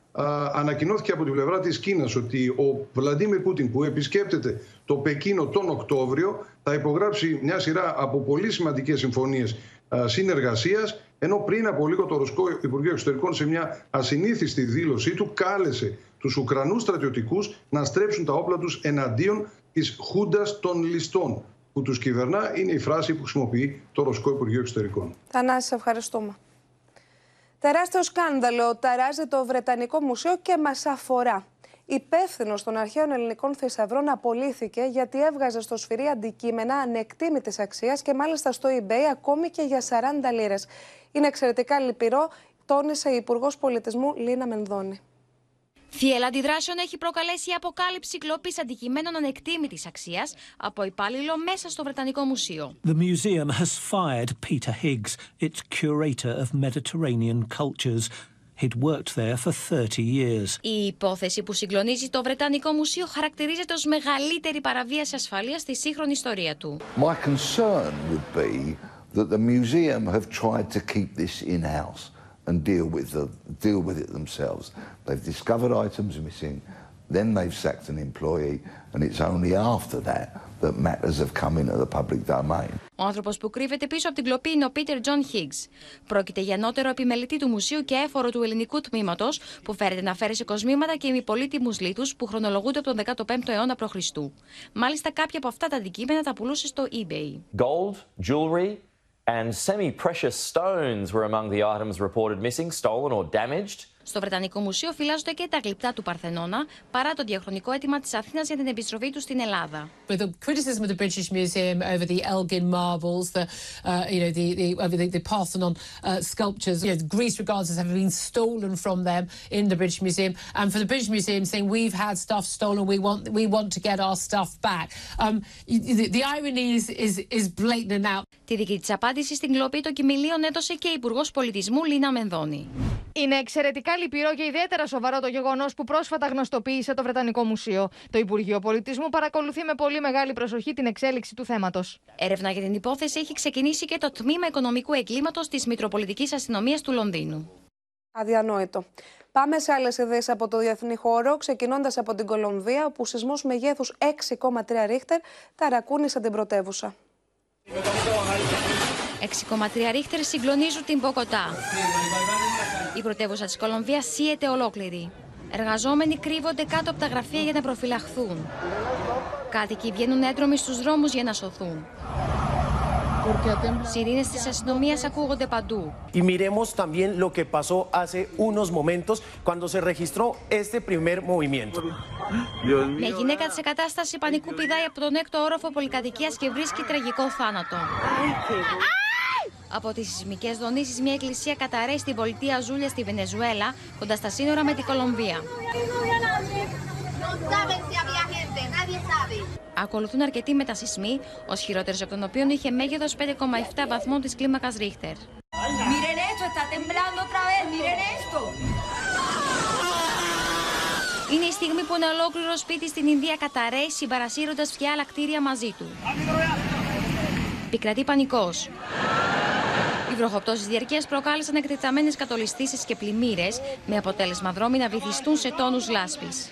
ανακοινώθηκε από την πλευρά της Κίνας ότι ο Βλαντίμιρ Πούτιν που επισκέπτεται το Πεκίνο τον Οκτώβριο θα υπογράψει μια σειρά από πολύ σημαντικές συμφωνίες συνεργασίας ενώ πριν από λίγο το Ρωσικό Υπουργείο Εξωτερικών σε μια ασυνήθιστη δήλωσή του κάλεσε τους Ουκρανούς στρατιωτικούς να στρέψουν τα όπλα τους εναντίον της Χούντας των Ληστών που τους κυβερνά είναι η φράση που χρησιμοποιεί το Ρωσικό Υπουργείο Εξωτερικών. Θανάση, ευχαριστούμε. Τεράστιο σκάνδαλο ταράζει το Βρετανικό Μουσείο και μας αφορά. Υπεύθυνος των αρχαίων ελληνικών θησαυρών απολύθηκε γιατί έβγαζε στο σφυρί αντικείμενα ανεκτήμητης αξίας και μάλιστα στο eBay ακόμη και για 40 λίρες. Είναι εξαιρετικά λυπηρό, τόνισε η Υπουργός Πολιτισμού Λίνα Μενδώνη. Θύελα αντιδράσεων έχει προκαλέσει η αποκάλυψη κλοπής αντικειμένων ανεκτήμητη αξίας από υπάλληλο μέσα στο Βρετανικό Μουσείο. The museum has fired Peter Higgs, its curator of Mediterranean cultures. He'd worked there for 30 years. Η υπόθεση που συγκλονίζει το Βρετανικό Μουσείο χαρακτηρίζεται ως μεγαλύτερη παραβίαση ασφαλείας στη σύγχρονη ιστορία του. My concern would be that the museum have tried to keep this in-house and deal with the deal with it themselves. They've discovered items missing, then they've sacked an employee, and it's only after that that matters have come into the public domain. Ο άνθρωπος που κρύβεται πίσω από την κλοπή είναι ο Πίτερ Τζον Higgs. Πρόκειται για ανώτερο επιμελητή του μουσείου και έφορο του ελληνικού τμήματος, που φέρεται να αφαίρεσε κοσμήματα και ημιπολύτιμους λίθους που χρονολογούνται από τον 15ο αιώνα π.Χ. Μάλιστα, κάποια από αυτά τα αντικείμενα τα πουλούσε στο eBay. Gold, jewelry, and semi precious stones were among the items reported missing, stolen, or damaged. Στο Βρετανικό Μουσείο φυλάζονται και τα γλυπτά του Παρθενώνα, παρά το διαχρονικό αίτημα τη Αθήνα για την επιστροφή του στην Ελλάδα. With the criticism of the British Museum over the Elgin marbles, the, uh, you know, the, the, over the, the Parthenon uh, sculptures, you know, Greece regards as having been stolen from them in the British Museum, and for the British Museum saying we've had stuff stolen, we want we want to get our stuff back. Um, the, the irony is, is, is blatant out. Τη δική τη απάντηση στην κλοπή των κοιμηλίων έδωσε και η Υπουργό Πολιτισμού Λίνα Μενδώνη. Είναι εξαιρετικά λυπηρό και ιδιαίτερα σοβαρό το γεγονός που πρόσφατα γνωστοποίησε το Βρετανικό Μουσείο. Το Υπουργείο Πολιτισμού παρακολουθεί με πολύ μεγάλη προσοχή την εξέλιξη του θέματος. Έρευνα για την υπόθεση έχει ξεκινήσει και το Τμήμα Οικονομικού Εγκλήματος της Μητροπολιτικής Αστυνομίας του Λονδίνου. Αδιανόητο. Πάμε σε άλλες ιδέε από το διεθνή χώρο, ξεκινώντας από την Κολομβία, όπου σεισμός μεγέθου 6,3 ρίχτερ ταρακούνησε την πρωτεύουσα. 6,3 ρίχτερ συγκλονίζουν την Μποκοτά. Η πρωτεύουσα της Κολομβίας σύεται ολόκληρη. Εργαζόμενοι κρύβονται κάτω από τα γραφεία για να προφυλαχθούν. Κάτοικοι βγαίνουν έντρομοι στους δρόμους για να σωθούν. Σιρήνες της αστυνομίας ακούγονται παντού. Y miremos también lo que pasó hace unos momentos cuando se registró este primer movimiento. Μια γυναίκα σε κατάσταση πανικού πηδάει από τον έκτο όροφο πολυκατοικίας και βρίσκει τραγικό θάνατο. Από τις σεισμικές δονήσεις μια εκκλησία καταραίει στην πολιτεία Ζούλια στη Βενεζουέλα, κοντά στα σύνορα με την Κολομβία. Ακολουθούν αρκετοί μετασυσμοί, ο χειρότερος εκ των οποίων είχε μέγεθος 5,7 βαθμών της κλίμακας Ρίχτερ. Miren esto, está temblando otra vez, miren esto. Είναι η στιγμή που ένα ολόκληρο σπίτι στην Ινδία καταραίει συμπαρασύροντας πια άλλα κτίρια μαζί του. Επικρατεί πανικός. Οι βροχοπτώσεις διαρκείας προκάλεσαν εκτεταμένες κατολιστήσεις και πλημμύρες, με αποτέλεσμα δρόμοι να βυθιστούν σε τόνους λάσπης.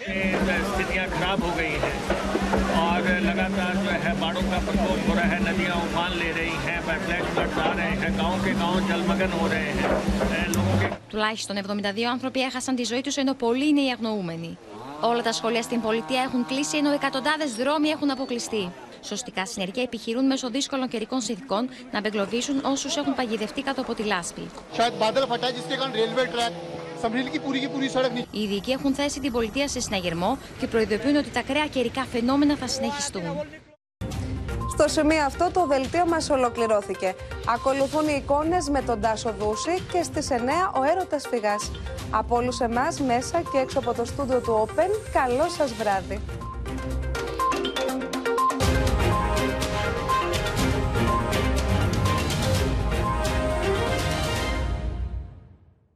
Τουλάχιστον 72 άνθρωποι έχασαν τη ζωή τους, ενώ πολλοί είναι οι αγνοούμενοι. Όλα τα σχολεία στην πολιτεία έχουν κλείσει, ενώ εκατοντάδες δρόμοι έχουν αποκλειστεί. Σωστικά συνεργεία επιχειρούν μέσω δύσκολων καιρικών συνθήκων να απεγκλωβίσουν όσους έχουν παγιδευτεί κάτω από τη λάσπη. Οι ειδικοί έχουν θέσει την πολιτεία σε συναγερμό και προειδοποιούν ότι τα κρέα καιρικά φαινόμενα θα συνεχιστούν. Στο σημείο αυτό το δελτίο μας ολοκληρώθηκε. Ακολουθούν οι εικόνες με τον Τάσο Δούση και στις 9 ο έρωτας φυγάς. Από όλους εμάς μέσα και έξω από το στούντιο του Open, καλό σας βράδυ.